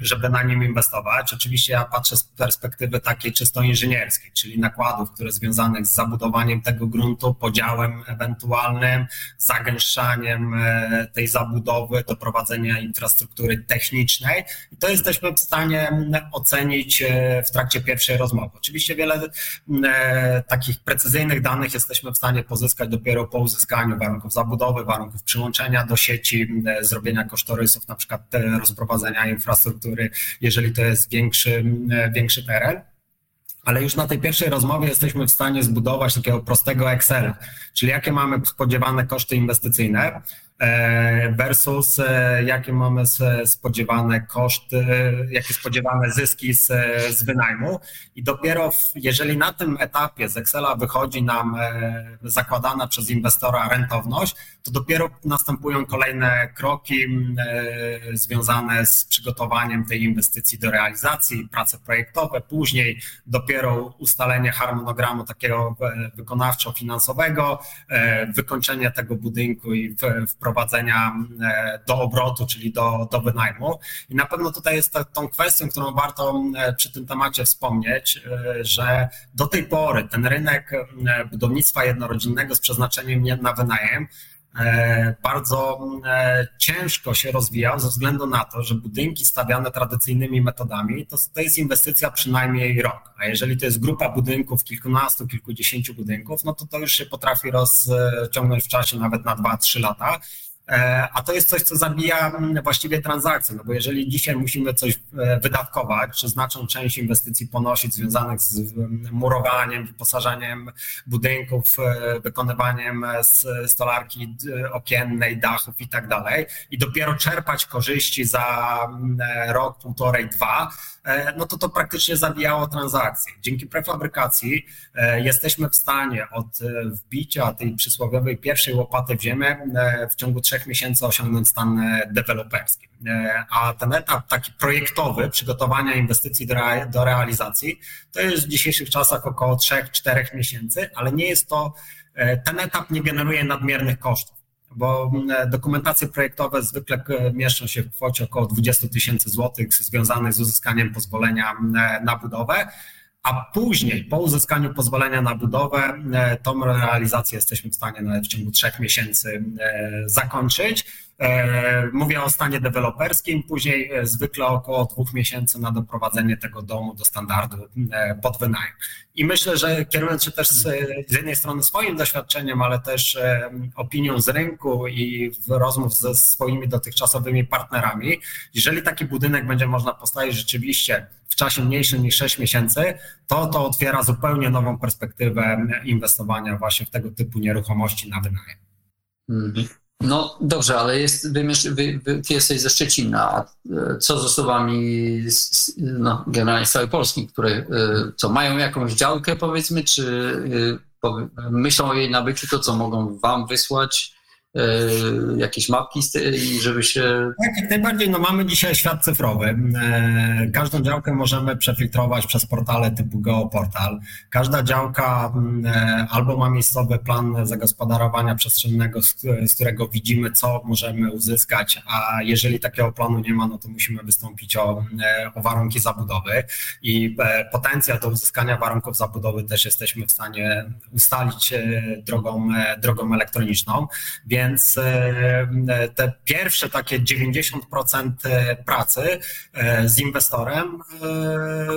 żeby na nim inwestować. Oczywiście ja patrzę z perspektywy takiej czysto inżynierskiej, czyli nakładów, które związanych z zabudowaniem tego gruntu, podziałem ewentualnie ewentualnym zagęszczaniem e, tej zabudowy, doprowadzenia infrastruktury technicznej. I to jesteśmy w stanie ocenić e, w trakcie pierwszej rozmowy. Oczywiście wiele e, takich precyzyjnych danych jesteśmy w stanie pozyskać dopiero po uzyskaniu warunków zabudowy, warunków przyłączenia do sieci, zrobienia kosztorysów, na przykład rozprowadzenia infrastruktury, jeżeli to jest większy, większy teren ale już na tej pierwszej rozmowie jesteśmy w stanie zbudować takiego prostego Excela, czyli jakie mamy spodziewane koszty inwestycyjne, versus e, jakie mamy spodziewane koszty, jakie spodziewane zyski z, z wynajmu. I dopiero w, jeżeli na tym etapie z Excela wychodzi nam e, zakładana przez inwestora rentowność, to dopiero następują kolejne kroki związane z przygotowaniem tej inwestycji do realizacji, prace projektowe, później dopiero ustalenie harmonogramu takiego wykonawczo-finansowego, wykończenie tego budynku i wprowadzenie e, do obrotu, czyli do, do wynajmu. I na pewno tutaj jest tą kwestią, którą warto e, przy tym temacie wspomnieć, e, że do tej pory ten rynek budownictwa jednorodzinnego z przeznaczeniem na wynajem bardzo ciężko się rozwijał ze względu na to, że budynki stawiane tradycyjnymi metodami to, to jest inwestycja przynajmniej rok. A jeżeli to jest grupa budynków, kilkunastu, kilkudziesięciu budynków, no to to już się potrafi rozciągnąć w czasie nawet na 2-3 lata. E, a to jest coś, co zabija mm, właściwie transakcje, no bo jeżeli dzisiaj musimy coś e, wydatkować, czy znaczną część inwestycji ponosić związanych z mm, murowaniem, wyposażeniem budynków, e, wykonywaniem stolarki okiennej, dachów i tak dalej, i dopiero czerpać korzyści za mm, rok, półtorej, dwa, no to to praktycznie zabijało transakcje. Dzięki prefabrykacji e, jesteśmy w stanie od e, wbicia tej przysłowiowej pierwszej łopaty w ziemię w ciągu trzech miesięcy osiągnąć stan deweloperski. A ten etap taki projektowy, przygotowania inwestycji do, do realizacji, to jest w dzisiejszych czasach około 3-4 miesięcy, ale nie jest to, ten etap nie generuje nadmiernych kosztów bo mm, dokumentacje projektowe zwykle e, mieszczą się w kwocie około 20 tysięcy złotych związanych z uzyskaniem pozwolenia mm, na budowę, a później po uzyskaniu pozwolenia na budowę e, tą realizację jesteśmy w stanie nawet w ciągu trzech miesięcy e, zakończyć. Mówię o stanie deweloperskim, później zwykle około dwóch miesięcy na doprowadzenie tego domu do standardu pod wynajem. I myślę, że kierując się też z, z, jednej strony swoim doświadczeniem, ale też opinią z rynku i w rozmów ze swoimi dotychczasowymi partnerami, jeżeli taki budynek będzie można postawić rzeczywiście w czasie mniejszym niż 6 miesięcy, to to otwiera zupełnie nową perspektywę inwestowania właśnie w tego typu nieruchomości na wynajem. Mhm. No dobrze, ale jest, wy, wy, wy, ty jesteś ze Szczecina, a e, co z osobami z, no, generalnie z całej Polski, które e, co mają jakąś działkę powiedzmy, czy e, myślą o jej nabyciu, to co mogą wam wysłać? E, jakieś mapki, żeby się... Tak, jak najbardziej. No mamy dzisiaj świat cyfrowy. E, każdą działkę możemy przefiltrować przez portale typu Geoportal. Każda działka e, albo ma miejscowy plan zagospodarowania przestrzennego, z którego widzimy, co możemy uzyskać, a jeżeli takiego planu nie ma, no to musimy wystąpić o, o warunki zabudowy i potencjał do uzyskania warunków zabudowy też jesteśmy w stanie ustalić drogą, drogą elektroniczną, więc więc e, te pierwsze takie 90% e, pracy e, z inwestorem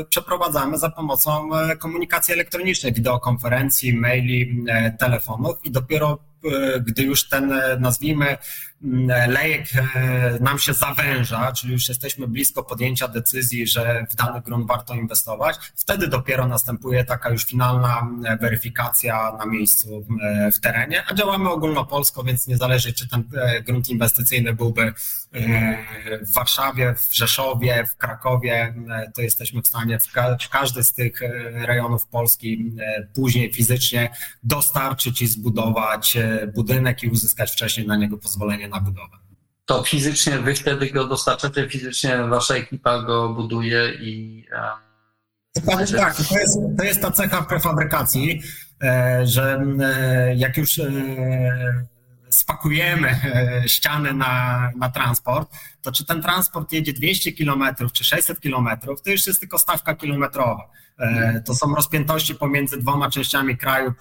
przeprowadzamy za pomocą komunikacji elektronicznej, wideokonferencji, maili, telefonów i dopiero gdy już ten, nazwijmy, lejek e, nam się zawęża, czyli już jesteśmy blisko podjęcia decyzji, że w dany grunt warto inwestować, wtedy dopiero następuje taka już finalna mm, weryfikacja na miejscu mm, w terenie, a działamy ogólnopolsko, więc nie zależy, czy ten e, grunt inwestycyjny byłby e, w Warszawie, w Rzeszowie, w Krakowie, to jesteśmy w stanie w każdy z tych rejonów Polski później fizycznie dostarczyć i zbudować budynek i uzyskać wcześniej na niego pozwolenie na budowę. To fizycznie wy wtedy go dostarczacie, fizycznie wasza ekipa go buduje i. Dokładnie tak, to jest, to jest ta cecha prefabrykacji, e, że e, jak już e, spakujemy ściany na, na transport, to czy ten transport jedzie 200 km czy 600 km, to już jest tylko stawka kilometrowa. E, to są rozpiętości pomiędzy dwoma częściami kraju,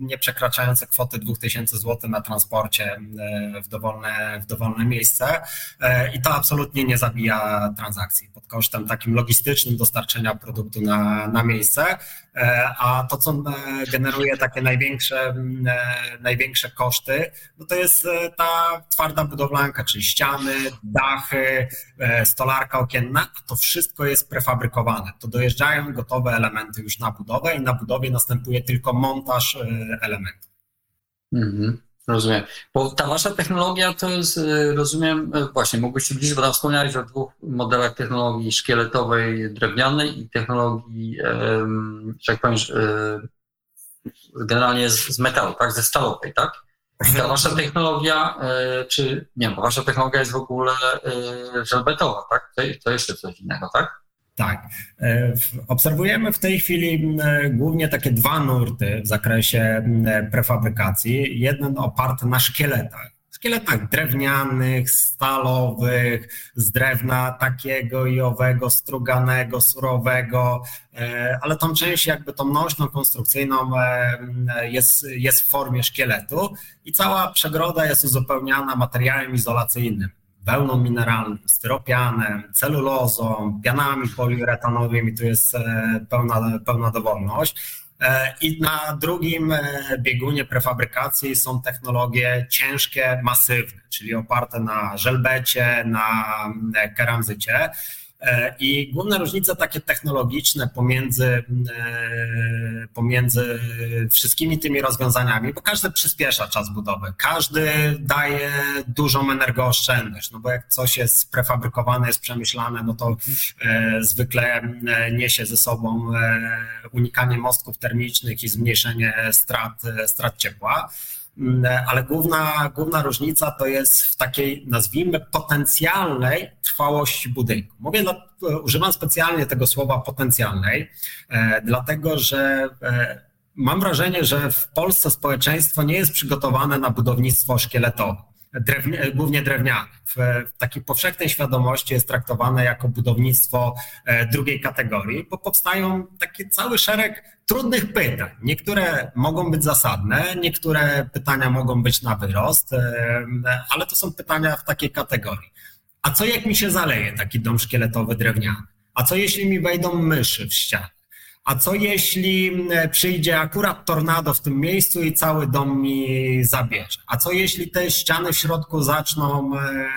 nie przekraczające kwoty 2000 zł na transporcie e, w dowolne, w dowolne miejsce. E, i to absolutnie nie zabija transakcji. Pod kosztem takim logistycznym dostarczenia produktu na, na miejsce, a to, co generuje takie największe, największe koszty, no to jest ta twarda budowlanka, czyli ściany, dachy, stolarka okienna, a to wszystko jest prefabrykowane. To dojeżdżają gotowe elementy już na budowę i na budowie następuje tylko montaż e, elementów. Mhm. Rozumiem. Bo ta wasza technologia to jest, e, rozumiem, e, właśnie mógłbyś przybliżyć, bo tam wspomniałeś o dwóch modelach technologii szkieletowej, drewnianej i technologii, że tak powiem, generalnie z metalu, tak, ze stalowej, tak? Ta wasza technologia, czy nie wiem, wasza technologia jest w ogóle żelbetowa, tak? To, to jeszcze coś innego, tak? Tak. E, obserwujemy w tej chwili głównie takie dwa nurty w zakresie prefabrykacji. Jeden oparty na szkieletach. Szkieletach drewnianych, stalowych, z drewna takiego i owego, struganego, surowego, e, ale tą część jakby tą nośną konstrukcyjną e, jest, jest w formie szkieletu i cała przegroda jest uzupełniana materiałem izolacyjnym wełną mineralną, styropianem, celulozą, pianami poliuretanowymi, tu jest e, pełna, pełna dowolność. E, I na drugim e, biegunie prefabrykacji są technologie ciężkie, masywne, czyli oparte na żelbecie, na keramzycie. E, I główne różnice takie technologiczne pomiędzy, e, pomiędzy wszystkimi tymi rozwiązaniami, bo każdy przyspiesza czas budowy, każdy daje dużą energooszczędność, no bo jak coś jest prefabrykowane, jest przemyślane, no to e, zwykle niesie ze sobą unikanie mostków termicznych i zmniejszenie strat, strat ciepła. Mm, ale główna, główna różnica to jest w takiej, nazwijmy, potencjalnej trwałości budynku. Mówię, używam specjalnie tego słowa potencjalnej, e, dlatego że e, mam wrażenie, że w Polsce społeczeństwo nie jest przygotowane na budownictwo szkieletowe drewnia, głównie drewniane. W, w takiej powszechnej świadomości jest traktowane jako budownictwo e, drugiej kategorii, bo powstają taki cały szereg trudnych pytań. Niektóre mogą być zasadne, niektóre pytania mogą być na wyrost, e, ale to są pytania w takiej kategorii. A co jak mi się zaleje taki dom szkieletowy drewniany? A co jeśli mi wejdą myszy w ścianę? A co jeśli e, przyjdzie akurat tornado w tym miejscu i cały dom mi zabierze? A co jeśli te ściany w środku zaczną e,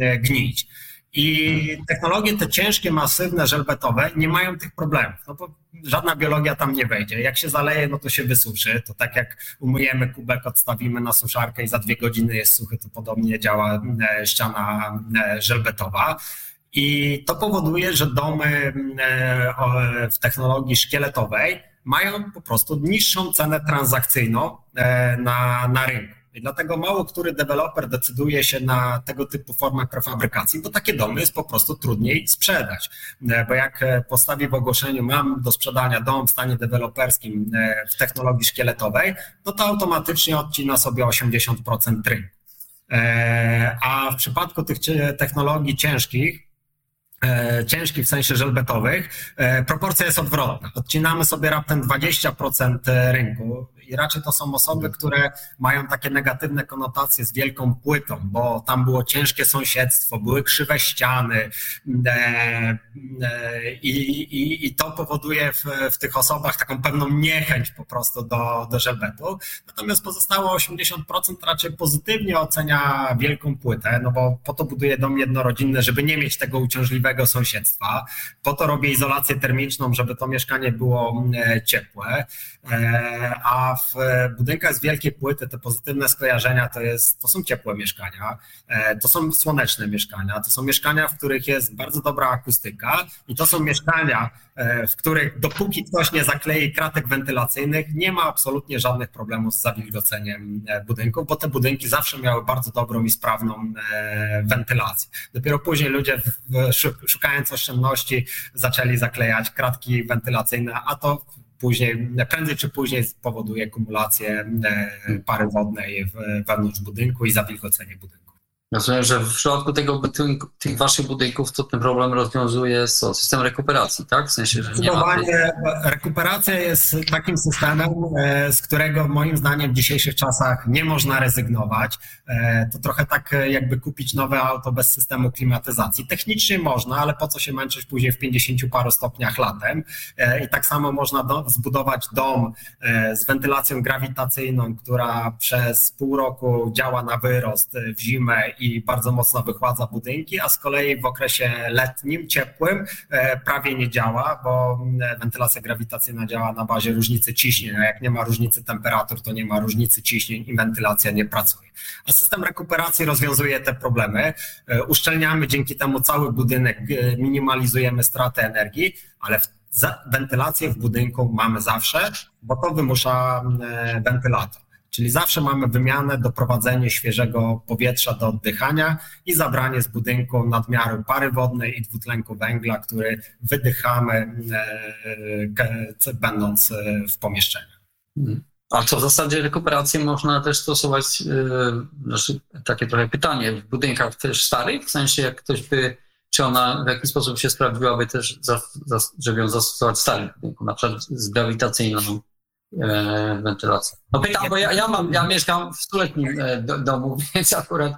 e, gnić? I technologie te ciężkie, masywne, żelbetowe nie mają tych problemów, no bo żadna biologia tam nie wejdzie. Jak się zaleje, no to się wysuszy. To tak jak umyjemy kubek, odstawimy na suszarkę i za dwie godziny jest suchy, to podobnie działa ściana żelbetowa. I to powoduje, że domy e, w technologii szkieletowej mają po prostu niższą cenę transakcyjną e, na, na rynku. I dlatego mało który deweloper decyduje się na tego typu formę prefabrykacji, bo takie domy jest po prostu trudniej sprzedać. E, bo jak postawi w ogłoszeniu, mam do sprzedania dom w stanie deweloperskim w technologii szkieletowej, no to automatycznie odcina sobie 80% rynku. A w przypadku tych technologii ciężkich, ciężkich w sensie żelbetowych, e, proporcja jest odwrotna. Odcinamy sobie raptem 20% rynku i raczej to są osoby, które mają takie negatywne konotacje z wielką płytą, bo tam było ciężkie sąsiedztwo, były krzywe ściany e, i, i, i to powoduje w, w, tych osobach taką pewną niechęć po prostu do, do żelbetu. Natomiast pozostałe 80% raczej pozytywnie ocenia wielką płytę, no bo po to buduje dom jednorodzinny, żeby nie mieć tego uciążliwego sąsiedztwa. Po to robię izolację termiczną, żeby to mieszkanie było e, ciepłe. E, a w budynkach z wielkiej płyty te pozytywne skojarzenia to, jest, to są ciepłe mieszkania, e, to są słoneczne mieszkania, to są mieszkania, w których jest bardzo dobra akustyka i to są mieszkania, w których dopóki ktoś nie zaklei kratek wentylacyjnych, nie ma absolutnie żadnych problemów z zawilgoceniem budynków, bo te budynki zawsze miały bardzo dobrą i sprawną wentylację. Dopiero później ludzie szukając oszczędności, zaczęli zaklejać kratki wentylacyjne, a to później, prędzej czy później spowoduje kumulację e, pary wodnej wewnątrz budynku i zawilgocenie budynku. Rozumiem, że w przypadku tego, tych waszych budynków to ten problem rozwiązuje co? system rekuperacji, tak? W sensie, że nie ma... Rekuperacja jest takim systemem, e, z którego moim zdaniem w dzisiejszych czasach nie można rezygnować. E, to trochę tak jakby kupić nowe auto bez systemu klimatyzacji. Technicznie można, ale po co się męczyć później w 50 paru stopniach latem? E, I tak samo można do, zbudować dom z wentylacją grawitacyjną, która przez pół roku działa na wyrost w zimę i bardzo mocno wychładza budynki, a z kolei w okresie letnim, ciepłym prawie nie działa, bo wentylacja grawitacyjna działa na bazie różnicy ciśnień, a jak nie ma różnicy temperatur, to nie ma różnicy ciśnień i wentylacja nie pracuje. A system rekuperacji rozwiązuje te problemy. Uszczelniamy dzięki temu cały budynek, minimalizujemy stratę energii, ale w wentylację w budynku mamy zawsze, bo to wymusza e, wentylator. Czyli zawsze mamy wymianę, doprowadzenie świeżego powietrza do oddychania i zabranie z budynku nadmiaru pary wodnej i dwutlenku węgla, który wydychamy e, będąc e, w pomieszczeniu. A co w zasadzie rekuperację można też stosować, znaczy takie trochę pytanie, w budynkach też starych, w sensie jak ktoś by czy ona w jakiś sposób się sprawdziłaby też, za, za, żeby ją zastosować w starym budynku, na przykład z grawitacyjną e, wentylacją. No pytam, bo ja, ja, mam, ja mieszkam w stuletnim e, do, domu, więc akurat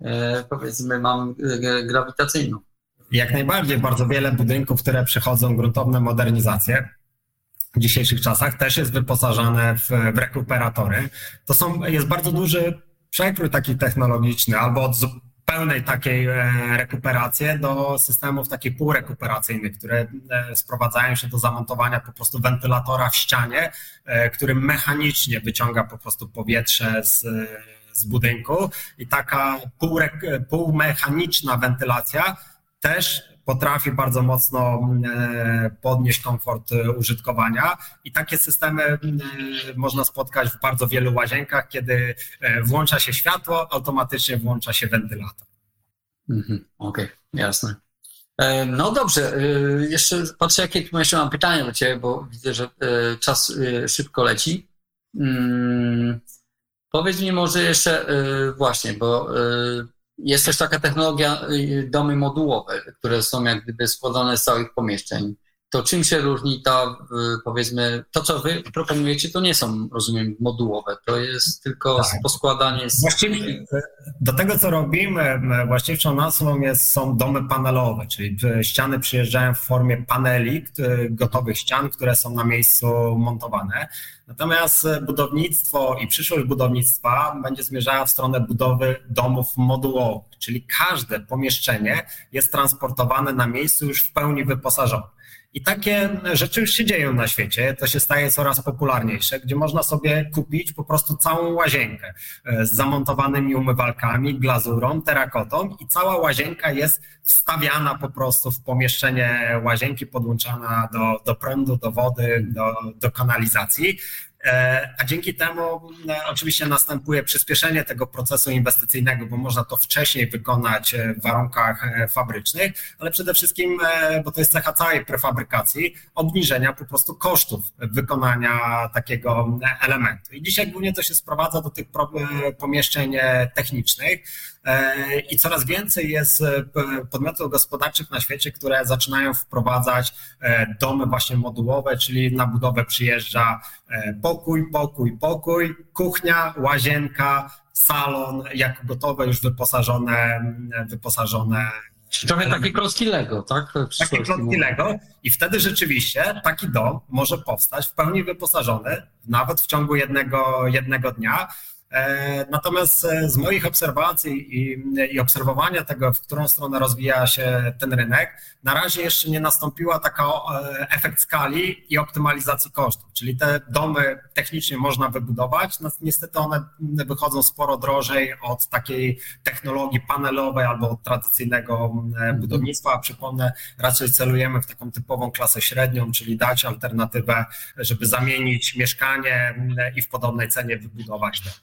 e, powiedzmy mam e, grawitacyjną. Jak najbardziej, bardzo wiele budynków, które przechodzą gruntowne modernizacje, w dzisiejszych czasach też jest wyposażone w, w rekuperatory. To są, jest bardzo duży przekrój taki technologiczny, albo od pełnej takiej e, rekuperacji do systemów takich półrekuperacyjnych, które e, sprowadzają się do zamontowania po prostu wentylatora w ścianie, e, który mechanicznie wyciąga po prostu powietrze z, z budynku. I taka półmechaniczna wentylacja też potrafi bardzo mocno e, podnieść komfort e, użytkowania i takie systemy e, można spotkać w bardzo wielu łazienkach, kiedy włącza się światło, automatycznie włącza się wentylator. Mhm, Okej, okay, jasne. No dobrze, jeszcze patrzę, jakie tu jeszcze mam pytania do Ciebie, bo widzę, że czas szybko leci. Mm, powiedz mi może jeszcze właśnie, bo jest też taka technologia y, domy modułowe, które są jak gdyby składane z całych pomieszczeń. To czym się różni ta, y, powiedzmy, to co wy proponujecie, to nie są, rozumiem, modułowe, to jest tylko tak. poskładanie z... Właściwie do tego, co robimy, właściwszą nazwą jest, są domy panelowe, czyli ściany przyjeżdżają w formie paneli, gotowych ścian, które są na miejscu montowane. Natomiast budownictwo i przyszłość budownictwa będzie zmierzała w stronę budowy domów modułowych, czyli każde pomieszczenie jest transportowane na miejscu już w pełni wyposażone. I takie rzeczy już się dzieją na świecie, to się staje coraz popularniejsze, gdzie można sobie kupić po prostu całą łazienkę e, z zamontowanymi umywalkami, glazurą, terakotą i cała łazienka jest wstawiana po prostu w pomieszczenie łazienki, podłączana do, do prądu, do wody, do, do kanalizacji. E, a dzięki temu e, oczywiście następuje przyspieszenie tego procesu inwestycyjnego, bo można to wcześniej wykonać e, w warunkach fabrycznych, ale przede wszystkim, bo to jest cecha całej prefabrykacji, obniżenia po prostu kosztów wykonania takiego elementu. I dzisiaj głównie to się sprowadza do tych pomieszczeń technicznych, i coraz więcej jest e, podmiotów gospodarczych na świecie, które zaczynają wprowadzać e, domy właśnie modułowe, czyli na budowę przyjeżdża pokój, pokój, pokój, kuchnia, łazienka, salon, jako gotowe, już wyposażone, wyposażone. Trochę takie klocki Lego, tak? Takie klocki Lego. I wtedy rzeczywiście taki dom może powstać w pełni wyposażony, nawet w ciągu jednego, jednego dnia. E, natomiast e, z moich obserwacji i, i, obserwowania tego, w którą stronę rozwija się ten rynek, na razie jeszcze nie nastąpiła taka e, efekt skali i optymalizacji kosztów. Czyli te domy technicznie można wybudować, no, niestety one wychodzą sporo drożej od takiej technologii panelowej albo od tradycyjnego budownictwa. A przypomnę, raczej celujemy w taką typową klasę średnią, czyli dać alternatywę, żeby zamienić mieszkanie i w podobnej cenie wybudować dom.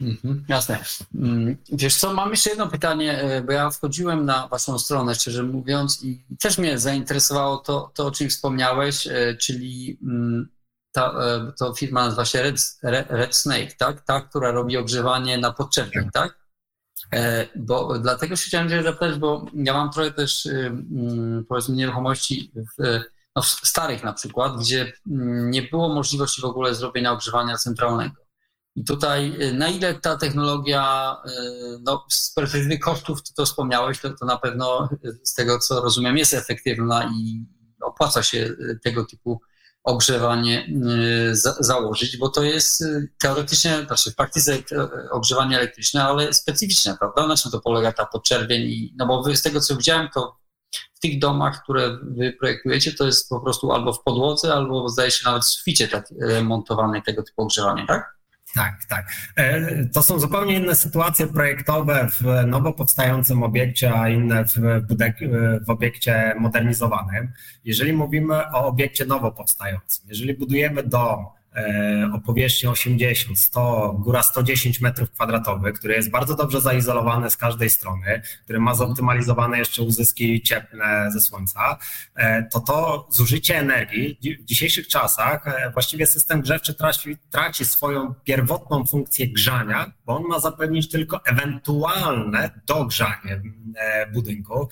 Mhm, jasne. Mm, wiesz co, mam jeszcze jedno pytanie, e, bo ja wchodziłem na waszą stronę, szczerze mówiąc, i też mnie zainteresowało to, to o czym wspomniałeś, e, czyli mm, ta e, to firma nazywa się Red, Red Snake, tak? Ta, która robi ogrzewanie na podczepie, tak? Bo dlatego się chciałem zapytać, bo ja mam trochę też mm, powiedzmy nieruchomości w, no, w starych na przykład, gdzie nie było możliwości w ogóle zrobienia ogrzewania centralnego. I tutaj y, na ile ta technologia, y, no, z perspektywy kosztów, to, to wspomniałeś, to, to na pewno z tego, co rozumiem, jest efektywna i opłaca się y, tego typu ogrzewanie y, za, założyć, bo to jest y, teoretycznie, znaczy w praktyce y, ogrzewanie elektryczne, ale specyficzne, prawda? Na czym to polega ta podczerwień? I, no bo wy, z tego co widziałem, to w tych domach, które wy projektujecie, to jest po prostu albo w podłodze, albo zdaje się nawet w suficie tak montowane tego typu ogrzewanie, tak? Tak, tak. E, to są zupełnie inne sytuacje projektowe w nowo powstającym obiekcie, a inne w, w obiekcie modernizowanym. Jeżeli mówimy o obiekcie nowo powstającym, jeżeli budujemy dom, o powierzchni 80, 100, góra 110 metrów kwadratowych, który jest bardzo dobrze zaizolowany z każdej strony, który ma zoptymalizowane jeszcze uzyski cieplne ze słońca, e, to to zużycie energii w dzisiejszych czasach e, właściwie system grzewczy traci, traci swoją pierwotną funkcję grzania, bo on ma zapewnić tylko ewentualne dogrzanie budynku,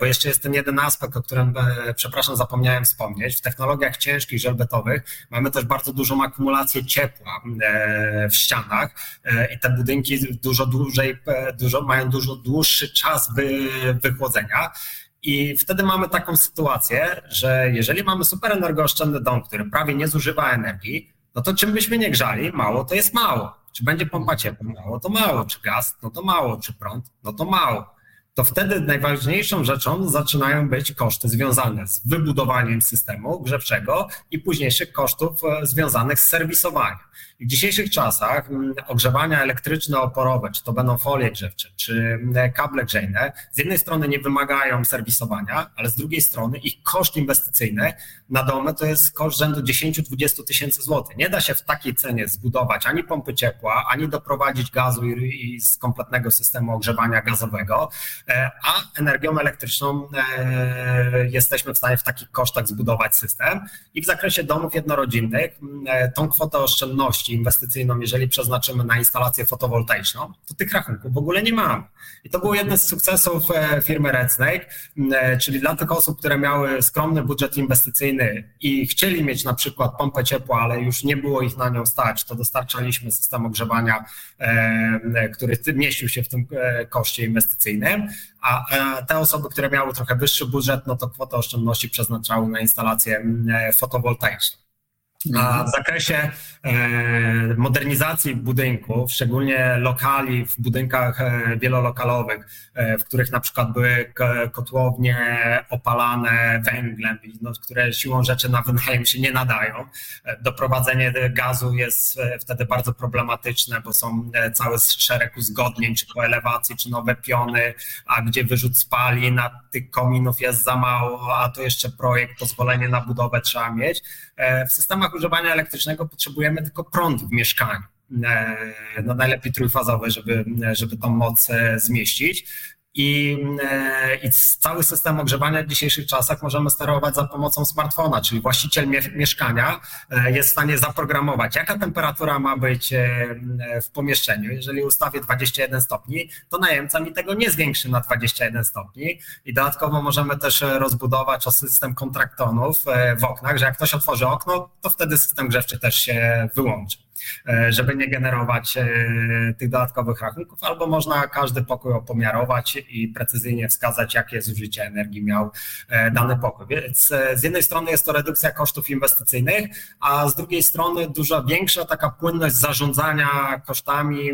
bo jeszcze jest ten jeden aspekt, o którym, przepraszam, zapomniałem wspomnieć. W technologiach ciężkich, żelbetowych mamy też bardzo dużą akumulację ciepła e, w ścianach e, i te budynki dużo dłużej, e, dużo, mają dużo dłuższy czas wy, wychłodzenia. I wtedy mamy taką sytuację, że jeżeli mamy super energooszczędny dom, który prawie nie zużywa energii, no to czym byśmy nie grzali, mało to jest mało. Czy będzie pompa ciepła? Mało to mało. Czy gaz? No to mało. Czy prąd? No to mało to wtedy najważniejszą rzeczą zaczynają być koszty związane z wybudowaniem systemu grzewczego i późniejszych kosztów e, związanych z serwisowaniem. W dzisiejszych czasach mm, ogrzewania elektryczne oporowe, czy to będą folie grzewcze, czy mm, kable grzejne, z jednej strony nie wymagają serwisowania, ale z drugiej strony ich koszt inwestycyjny na domy to jest koszt rzędu 10-20 tysięcy złotych. Nie da się w takiej cenie zbudować ani pompy ciepła, ani doprowadzić gazu i, i z kompletnego systemu ogrzewania gazowego, e, a energią elektryczną e, jesteśmy w stanie w takich kosztach zbudować system. I w zakresie domów jednorodzinnych mm, e, tą kwotę oszczędności inwestycyjną, jeżeli przeznaczymy na instalację fotowoltaiczną, to tych rachunków w ogóle nie mamy. I to był jeden z sukcesów e, firmy Red Snake, e, czyli dla tych osób, które miały skromny budżet inwestycyjny i chcieli mieć na przykład pompę ciepła, ale już nie było ich na nią stać, to dostarczaliśmy system ogrzewania, e, który mieścił się w tym koszcie inwestycyjnym, a te osoby, które miały trochę wyższy budżet, no to kwotę oszczędności przeznaczały na instalację fotowoltaiczną. A w zakresie e, modernizacji budynków, szczególnie lokali w budynkach e, wielolokalowych, e, w których na przykład były kotłownie opalane węglem, no, które siłą rzeczy na wynajem się nie nadają, doprowadzenie gazu jest wtedy bardzo problematyczne, bo są cały szereg uzgodnień, czy po elewacji, czy nowe piony, a gdzie wyrzut spalin, a tych kominów jest za mało, a to jeszcze projekt, pozwolenie na budowę trzeba mieć. W systemach ogrzewania elektrycznego potrzebujemy tylko prąd w mieszkaniu. E, no najlepiej trójfazowy, żeby, żeby tą moc e, zmieścić. I, e, I, cały system ogrzewania w dzisiejszych czasach możemy sterować za pomocą smartfona, czyli właściciel mieszkania jest w stanie zaprogramować, jaka temperatura ma być w pomieszczeniu. Jeżeli ustawię 21 stopni, to najemca mi tego nie zwiększy na 21 stopni. I dodatkowo możemy też rozbudować o system kontraktonów w oknach, że jak ktoś otworzy okno, to wtedy system grzewczy też się wyłączy. E, żeby nie generować e, tych dodatkowych rachunków, albo można każdy pokój opomiarować i precyzyjnie wskazać, jakie zużycie energii miał e, dany pokój. Więc z jednej strony jest to redukcja kosztów inwestycyjnych, a z drugiej strony duża większa taka płynność zarządzania kosztami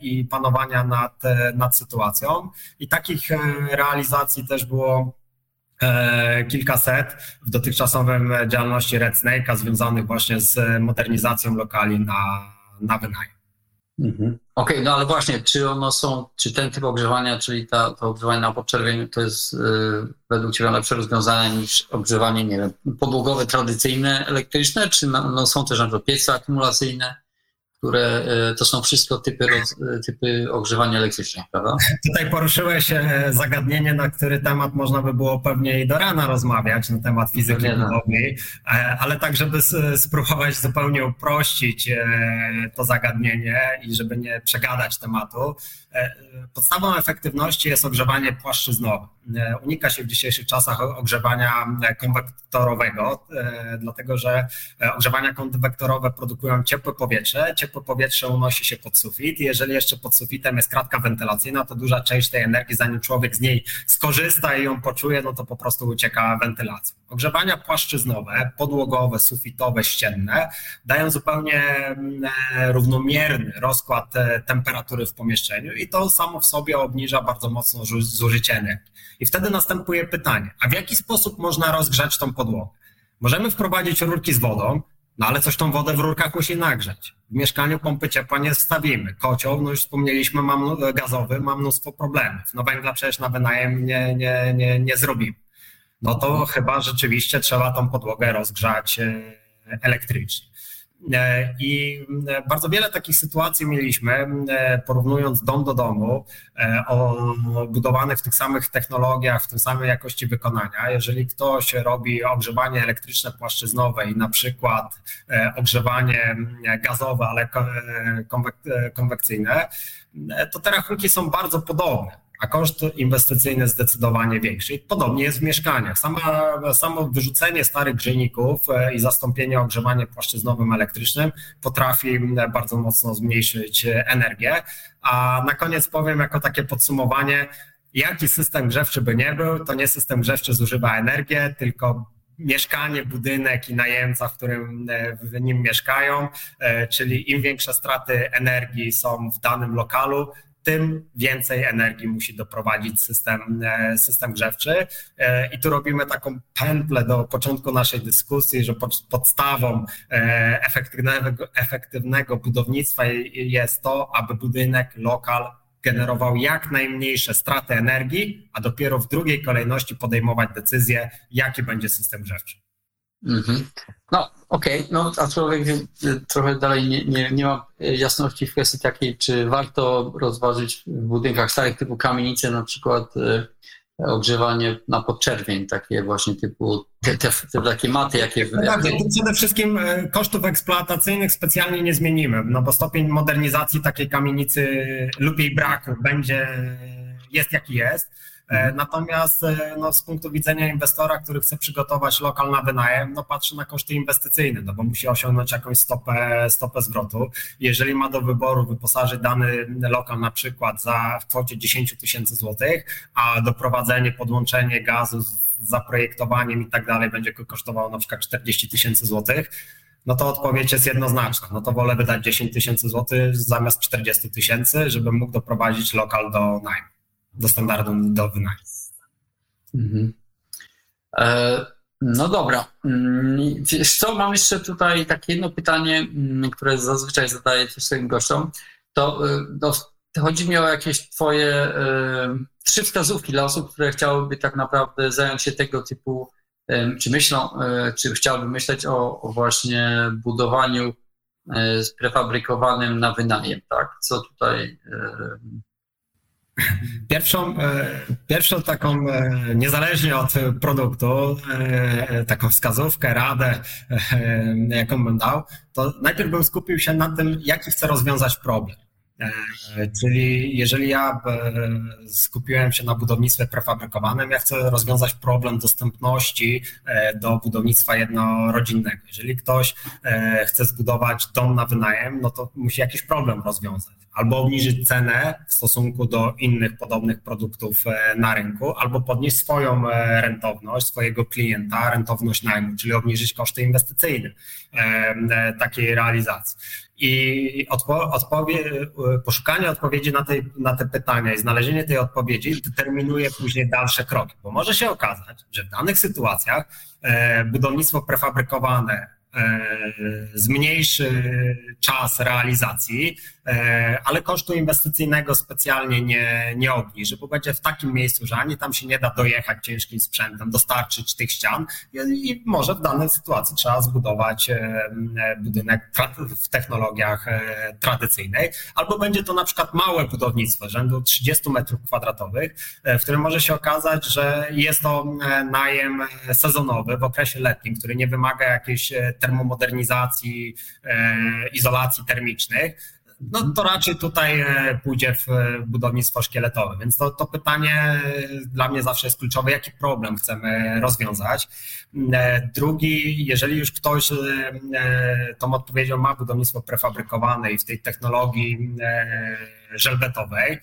i panowania nad, nad sytuacją. I takich realizacji też było kilkaset w dotychczasowym działalności Red Snake'a związanych właśnie z modernizacją lokali na, na wynajem. Mhm. Okej, okay, no ale właśnie, czy ono są, czy ten typ ogrzewania, czyli ta, to ogrzewanie na podczerwieniu, to jest yy, według Ciebie lepsze rozwiązanie niż ogrzewanie, nie wiem, podłogowe, tradycyjne, elektryczne, czy no, no są też na przykład piece akumulacyjne? Które e, to są wszystko typy, e, typy ogrzewania elektrycznego, prawda? Tutaj poruszyłeś e, zagadnienie, na który temat można by było pewnie i do rana rozmawiać, na temat fizyki no. budowli, ale tak, żeby spróbować zupełnie uprościć to zagadnienie i żeby nie przegadać tematu, Podstawą efektywności jest ogrzewanie płaszczyznowe. Unika się w dzisiejszych czasach ogrzewania konwektorowego, dlatego że ogrzewania konwektorowe produkują ciepłe powietrze, ciepłe powietrze unosi się pod sufit i jeżeli jeszcze pod sufitem jest kratka wentylacyjna, to duża część tej energii, zanim człowiek z niej skorzysta i ją poczuje, no to po prostu ucieka wentylacją. Ogrzewania płaszczyznowe, podłogowe, sufitowe, ścienne dają zupełnie mm, równomierny rozkład e, temperatury w pomieszczeniu i to samo w sobie obniża bardzo mocno zużycie energii. I wtedy następuje pytanie, a w jaki sposób można rozgrzać tą podłogę? Możemy wprowadzić rurki z wodą, no ale coś tą wodę w rurkach musi nagrzeć. W mieszkaniu pompy ciepła nie stawimy. Kocioł, no już wspomnieliśmy, mam gazowy, ma mnóstwo problemów. No węgla przecież na wynajem nie, nie, nie, nie zrobimy. No to chyba rzeczywiście trzeba tą podłogę rozgrzać e, elektrycznie. E, I e, bardzo wiele takich sytuacji mieliśmy, e, porównując dom do domu, budowanych w tych samych technologiach, w tym samej jakości wykonania. Jeżeli ktoś robi ogrzewanie elektryczne płaszczyznowe i na przykład ogrzewanie gazowe, ale konwekcyjne, to te rachunki są bardzo podobne a koszt inwestycyjny zdecydowanie większy. Podobnie jest w mieszkaniach. Sama, samo wyrzucenie starych grzejników e, i zastąpienie ogrzewaniem płaszczyznowym elektrycznym potrafi bardzo mocno zmniejszyć energię. A na koniec powiem jako takie podsumowanie, jaki system grzewczy by nie był, to nie system grzewczy zużywa energię, tylko mieszkanie, budynek i najemca, w którym e, w nim mieszkają, e, czyli im większe straty energii są w danym lokalu, tym więcej energii musi doprowadzić system, e, system grzewczy. E, I tu robimy taką pętlę do początku naszej dyskusji, że podstawą e, efektywnego, efektywnego budownictwa jest to, aby budynek, lokal generował jak najmniejsze straty energii, a dopiero w drugiej kolejności podejmować decyzję, jaki będzie system grzewczy. Mhm. No, okej, okay. no a człowiek trochę dalej nie, nie, nie ma jasności w kwestii takiej, czy warto rozważyć w budynkach starych typu kamienice na przykład e, ogrzewanie na podczerwień, takie właśnie typu te, te, te takie maty, jakie... No tak, przede wszystkim e, kosztów eksploatacyjnych specjalnie nie zmienimy, no bo stopień modernizacji takiej kamienicy lub jej braku będzie, jest jaki jest. E. Natomiast e, no, z punktu widzenia inwestora, który chce przygotować lokal na wynajem, no patrzy na koszty inwestycyjne, no bo musi osiągnąć jakąś stopę, stopę zwrotu. Jeżeli ma do wyboru wyposażyć dany lokal na przykład za w kwocie 10 tysięcy złotych, a doprowadzenie, podłączenie gazu z zaprojektowaniem i tak dalej będzie kosztowało na przykład 40 tysięcy złotych, no to odpowiedź jest jednoznaczna. No to wolę wydać 10 tysięcy złotych zamiast 40 tysięcy, żebym mógł doprowadzić lokal do najmu do standardu do wynajmu. Mhm. E, no dobra. Mm, wiesz co, mam jeszcze tutaj takie jedno pytanie, mm, które zazwyczaj zadaję swoim gościom. To, e, to chodzi mi o jakieś twoje e, trzy wskazówki dla osób, które chciałyby tak naprawdę zająć się tego typu, e, czy myślą, czy chciałyby myśleć o, o właśnie budowaniu prefabrykowanym na wynajem, tak? Co tutaj Pierwszą, e, pierwszą taką, e, niezależnie od produktu, e, taką wskazówkę, radę, jaką bym dał, to najpierw bym skupił się na tym, jaki chcę rozwiązać problem. Czyli jeżeli ja skupiłem się na budownictwie prefabrykowanym, ja chcę rozwiązać problem dostępności do budownictwa jednorodzinnego. Jeżeli ktoś chce zbudować dom na wynajem, no to musi jakiś problem rozwiązać albo obniżyć cenę w stosunku do innych podobnych produktów e, na rynku, albo podnieść swoją e, rentowność, swojego klienta, rentowność najmu, czyli obniżyć koszty inwestycyjne e, takiej realizacji. I odpo odpowie poszukanie odpowiedzi na, na te pytania i znalezienie tej odpowiedzi determinuje później dalsze kroki, bo może się okazać, że w danych sytuacjach budownictwo prefabrykowane E, zmniejszy czas realizacji, e, ale kosztu inwestycyjnego specjalnie nie, nie obniży, bo będzie w takim miejscu, że ani tam się nie da dojechać ciężkim sprzętem, dostarczyć tych ścian i może w danej sytuacji trzeba zbudować e, budynek w technologiach tradycyjnych, albo będzie to na przykład małe budownictwo rzędu 30 metrów kwadratowych, w którym może się okazać, że jest to najem sezonowy w okresie letnim, który nie wymaga jakiejś termomodernizacji, e, izolacji termicznych, no to raczej tutaj e, pójdzie w budownictwo szkieletowe. Więc to, to pytanie dla mnie zawsze jest kluczowe, jaki problem chcemy rozwiązać. Drugi, jeżeli już ktoś tą odpowiedzią ma budownictwo prefabrykowane i w tej technologii żelbetowej,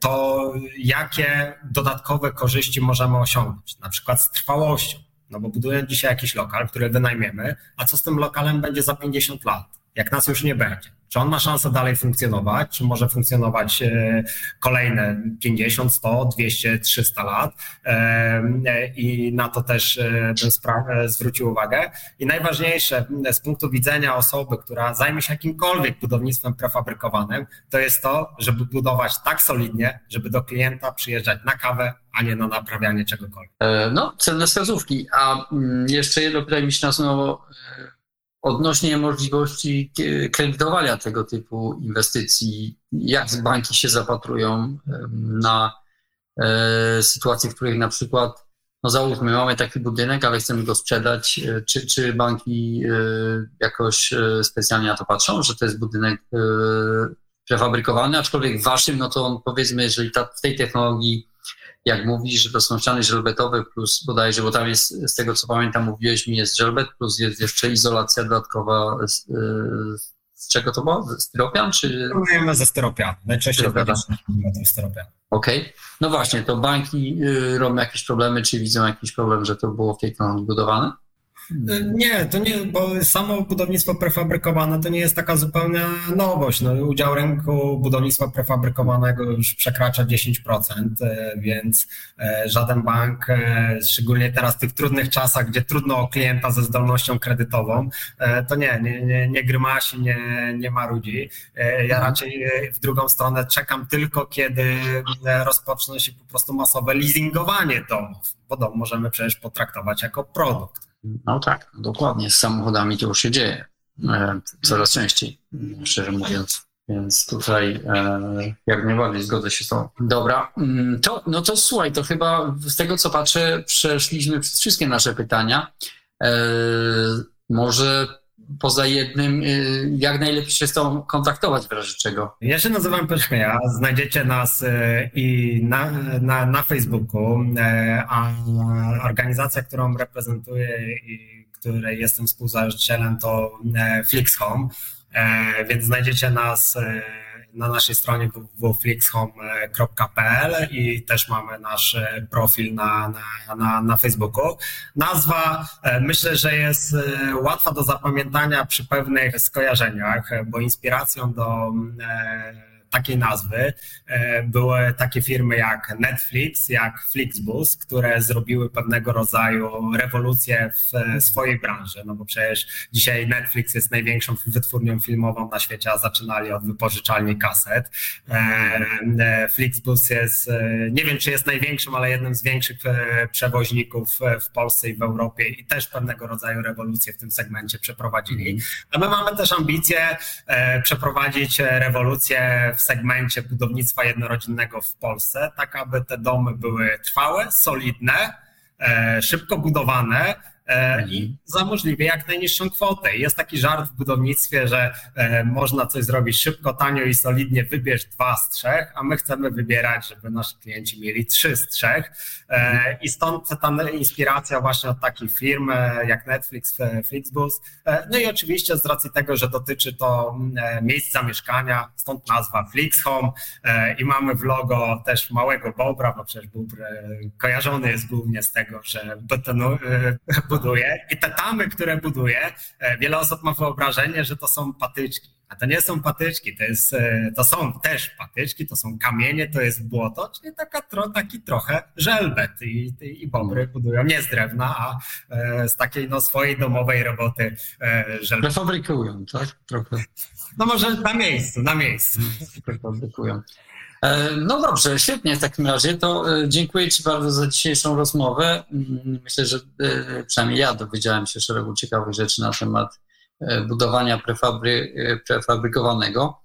to jakie dodatkowe korzyści możemy osiągnąć, na przykład z trwałością. No bo budując dzisiaj jakiś lokal, który wynajmiemy, a co z tym lokalem będzie za 50 lat, jak nas już nie będzie? Czy on ma szansę dalej funkcjonować, czy może funkcjonować e, kolejne 50, 100, 200, 300 lat? E, I na to też e, bym zwrócił uwagę. I najważniejsze z punktu widzenia osoby, która zajmie się jakimkolwiek budownictwem prefabrykowanym, to jest to, żeby budować tak solidnie, żeby do klienta przyjeżdżać na kawę, a nie na naprawianie czegokolwiek. No, cenne wskazówki. A mm, jeszcze jedno pytanie mi się nasunęło odnośnie możliwości kredytowania tego typu inwestycji, jak banki się zapatrują na e, sytuacje, w których na przykład, no załóżmy, mamy taki budynek, ale chcemy go sprzedać, e, czy, czy banki e, jakoś specjalnie na to patrzą, że to jest budynek prefabrykowany, aczkolwiek waszym, no to on powiedzmy, jeżeli ta, w tej technologii jak mówisz, że to są ściany żelbetowe plus bodajże, bo tam jest, z tego co pamiętam, mówiłeś mi, jest żelbet plus jest jeszcze izolacja dodatkowa z, z czego to było? Styropian czy? Próbujemy ze styropianu. Najczęściej z styropianu. Okej. Okay. No właśnie, to banki y, robią jakieś problemy, czy widzą jakiś problem, że to było w tej budowane? E, nie, to nie, bo samo budownictwo prefabrykowane to nie jest taka zupełna nowość. No, udział rynku budownictwa prefabrykowanego już przekracza 10%, e, więc e, żaden bank, szczególnie teraz w tych trudnych czasach, gdzie trudno o klienta ze zdolnością kredytową, to nie, nie, nie, nie grymasi, nie, nie marudzi. Ja mhm. raczej w drugą stronę czekam tylko, kiedy rozpocznie się po prostu masowe leasingowanie domów, bo dom możemy przecież potraktować jako produkt. No tak, dokładnie. Z samochodami to już się dzieje e, coraz częściej, szczerze mówiąc. Więc tutaj e, jak najbardziej zgodzę się z tą. Dobra, mm, to, no to słuchaj, to chyba z tego co patrzę, przeszliśmy przez wszystkie nasze pytania. E, może poza jednym, jak najlepiej się z tą kontaktować w razie czego? Ja się nazywam Peszmieja, znajdziecie nas i na, na, na Facebooku, a organizacja, którą reprezentuję i której jestem współzałożycielem to Flix Home, więc znajdziecie nas na naszej stronie www.flixhome.pl i też mamy nasz e, profil na, na, na, na Facebooku. Nazwa e, myślę, że jest e, łatwa do zapamiętania przy pewnych skojarzeniach, bo inspiracją do takiej nazwy. E, były takie firmy jak Netflix, jak Flixbus, które zrobiły pewnego rodzaju rewolucję w e, swojej branży, no bo przecież dzisiaj Netflix jest największą wytwórnią filmową na świecie, a zaczynali od wypożyczalni kaset. E, Flixbus jest, nie wiem czy jest największym, ale jednym z większych przewoźników w Polsce i w Europie i też pewnego rodzaju rewolucję w tym segmencie przeprowadzili. Mhm. A my mamy też ambicje przeprowadzić rewolucję w segmencie budownictwa jednorodzinnego w Polsce, tak aby te domy były trwałe, solidne, e, szybko budowane, i mhm. za możliwie jak najniższą kwotę. Jest taki żart w budownictwie, że e, można coś zrobić szybko, tanio i solidnie, wybierz dwa z trzech, a my chcemy wybierać, żeby nasi klienci mieli trzy z trzech. E, mhm. I stąd ta inspiracja właśnie od takich firm jak Netflix, Flixbus. No i oczywiście z racji tego, że dotyczy to miejsc zamieszkania, stąd nazwa Flix Home i mamy w logo też małego bobra, bo przecież bóbr kojarzony jest głównie z tego, że betonu, buduje i te tamy, które buduje, e, wiele osób ma wyobrażenie, że to są patyczki. A to nie są patyczki, to, jest, e, to są też patyczki, to są kamienie, to jest błoto, czyli taka, tro, taki trochę żelbet i, i bobry budują nie z drewna, a e, z takiej no, swojej domowej roboty żelbet. Fabrykują, tak? Trochę. No może na miejscu, na miejscu. Fabrykują. E, no dobrze, świetnie w takim razie. To e, dziękuję Ci bardzo za dzisiejszą rozmowę. Mm, myślę, że e, przynajmniej ja dowiedziałem się szeregu ciekawych rzeczy na temat budowania prefabry, prefabrykowanego.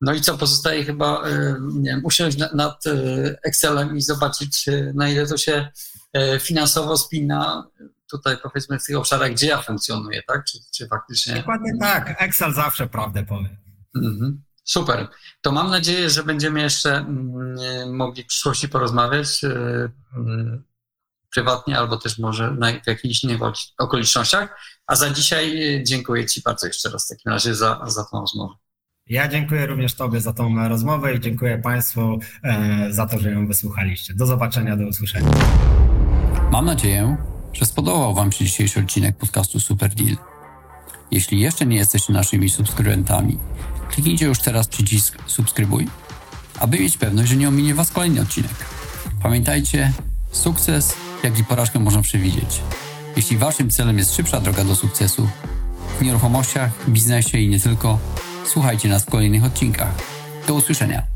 No i co, pozostaje chyba nie wiem, usiąść nad Excelem i zobaczyć, na ile to się finansowo spina tutaj powiedzmy w tych obszarach, gdzie ja funkcjonuję, tak? Czy, czy faktycznie... Dokładnie tak, Excel zawsze prawdę powie. Mhm. Super. To mam nadzieję, że będziemy jeszcze mm, mogli w przyszłości porozmawiać y, y, prywatnie, albo też może w jakichś innych okolicznościach. A za dzisiaj y, dziękuję Ci bardzo jeszcze raz w takim razie za, za tą rozmowę. Ja dziękuję również Tobie za tą rozmowę i dziękuję Państwu e, za to, że ją wysłuchaliście. Do zobaczenia, do usłyszenia. Mam nadzieję, że spodobał Wam się dzisiejszy odcinek podcastu Super Deal. Jeśli jeszcze nie jesteście naszymi subskrybentami, kliknijcie już teraz przycisk subskrybuj, aby mieć pewność, że nie ominie Was kolejny odcinek. Pamiętajcie, sukces, jak i porażkę można przewidzieć. Jeśli Waszym celem jest szybsza droga do sukcesu w nieruchomościach, biznesie i nie tylko, słuchajcie nas w kolejnych odcinkach. Do usłyszenia.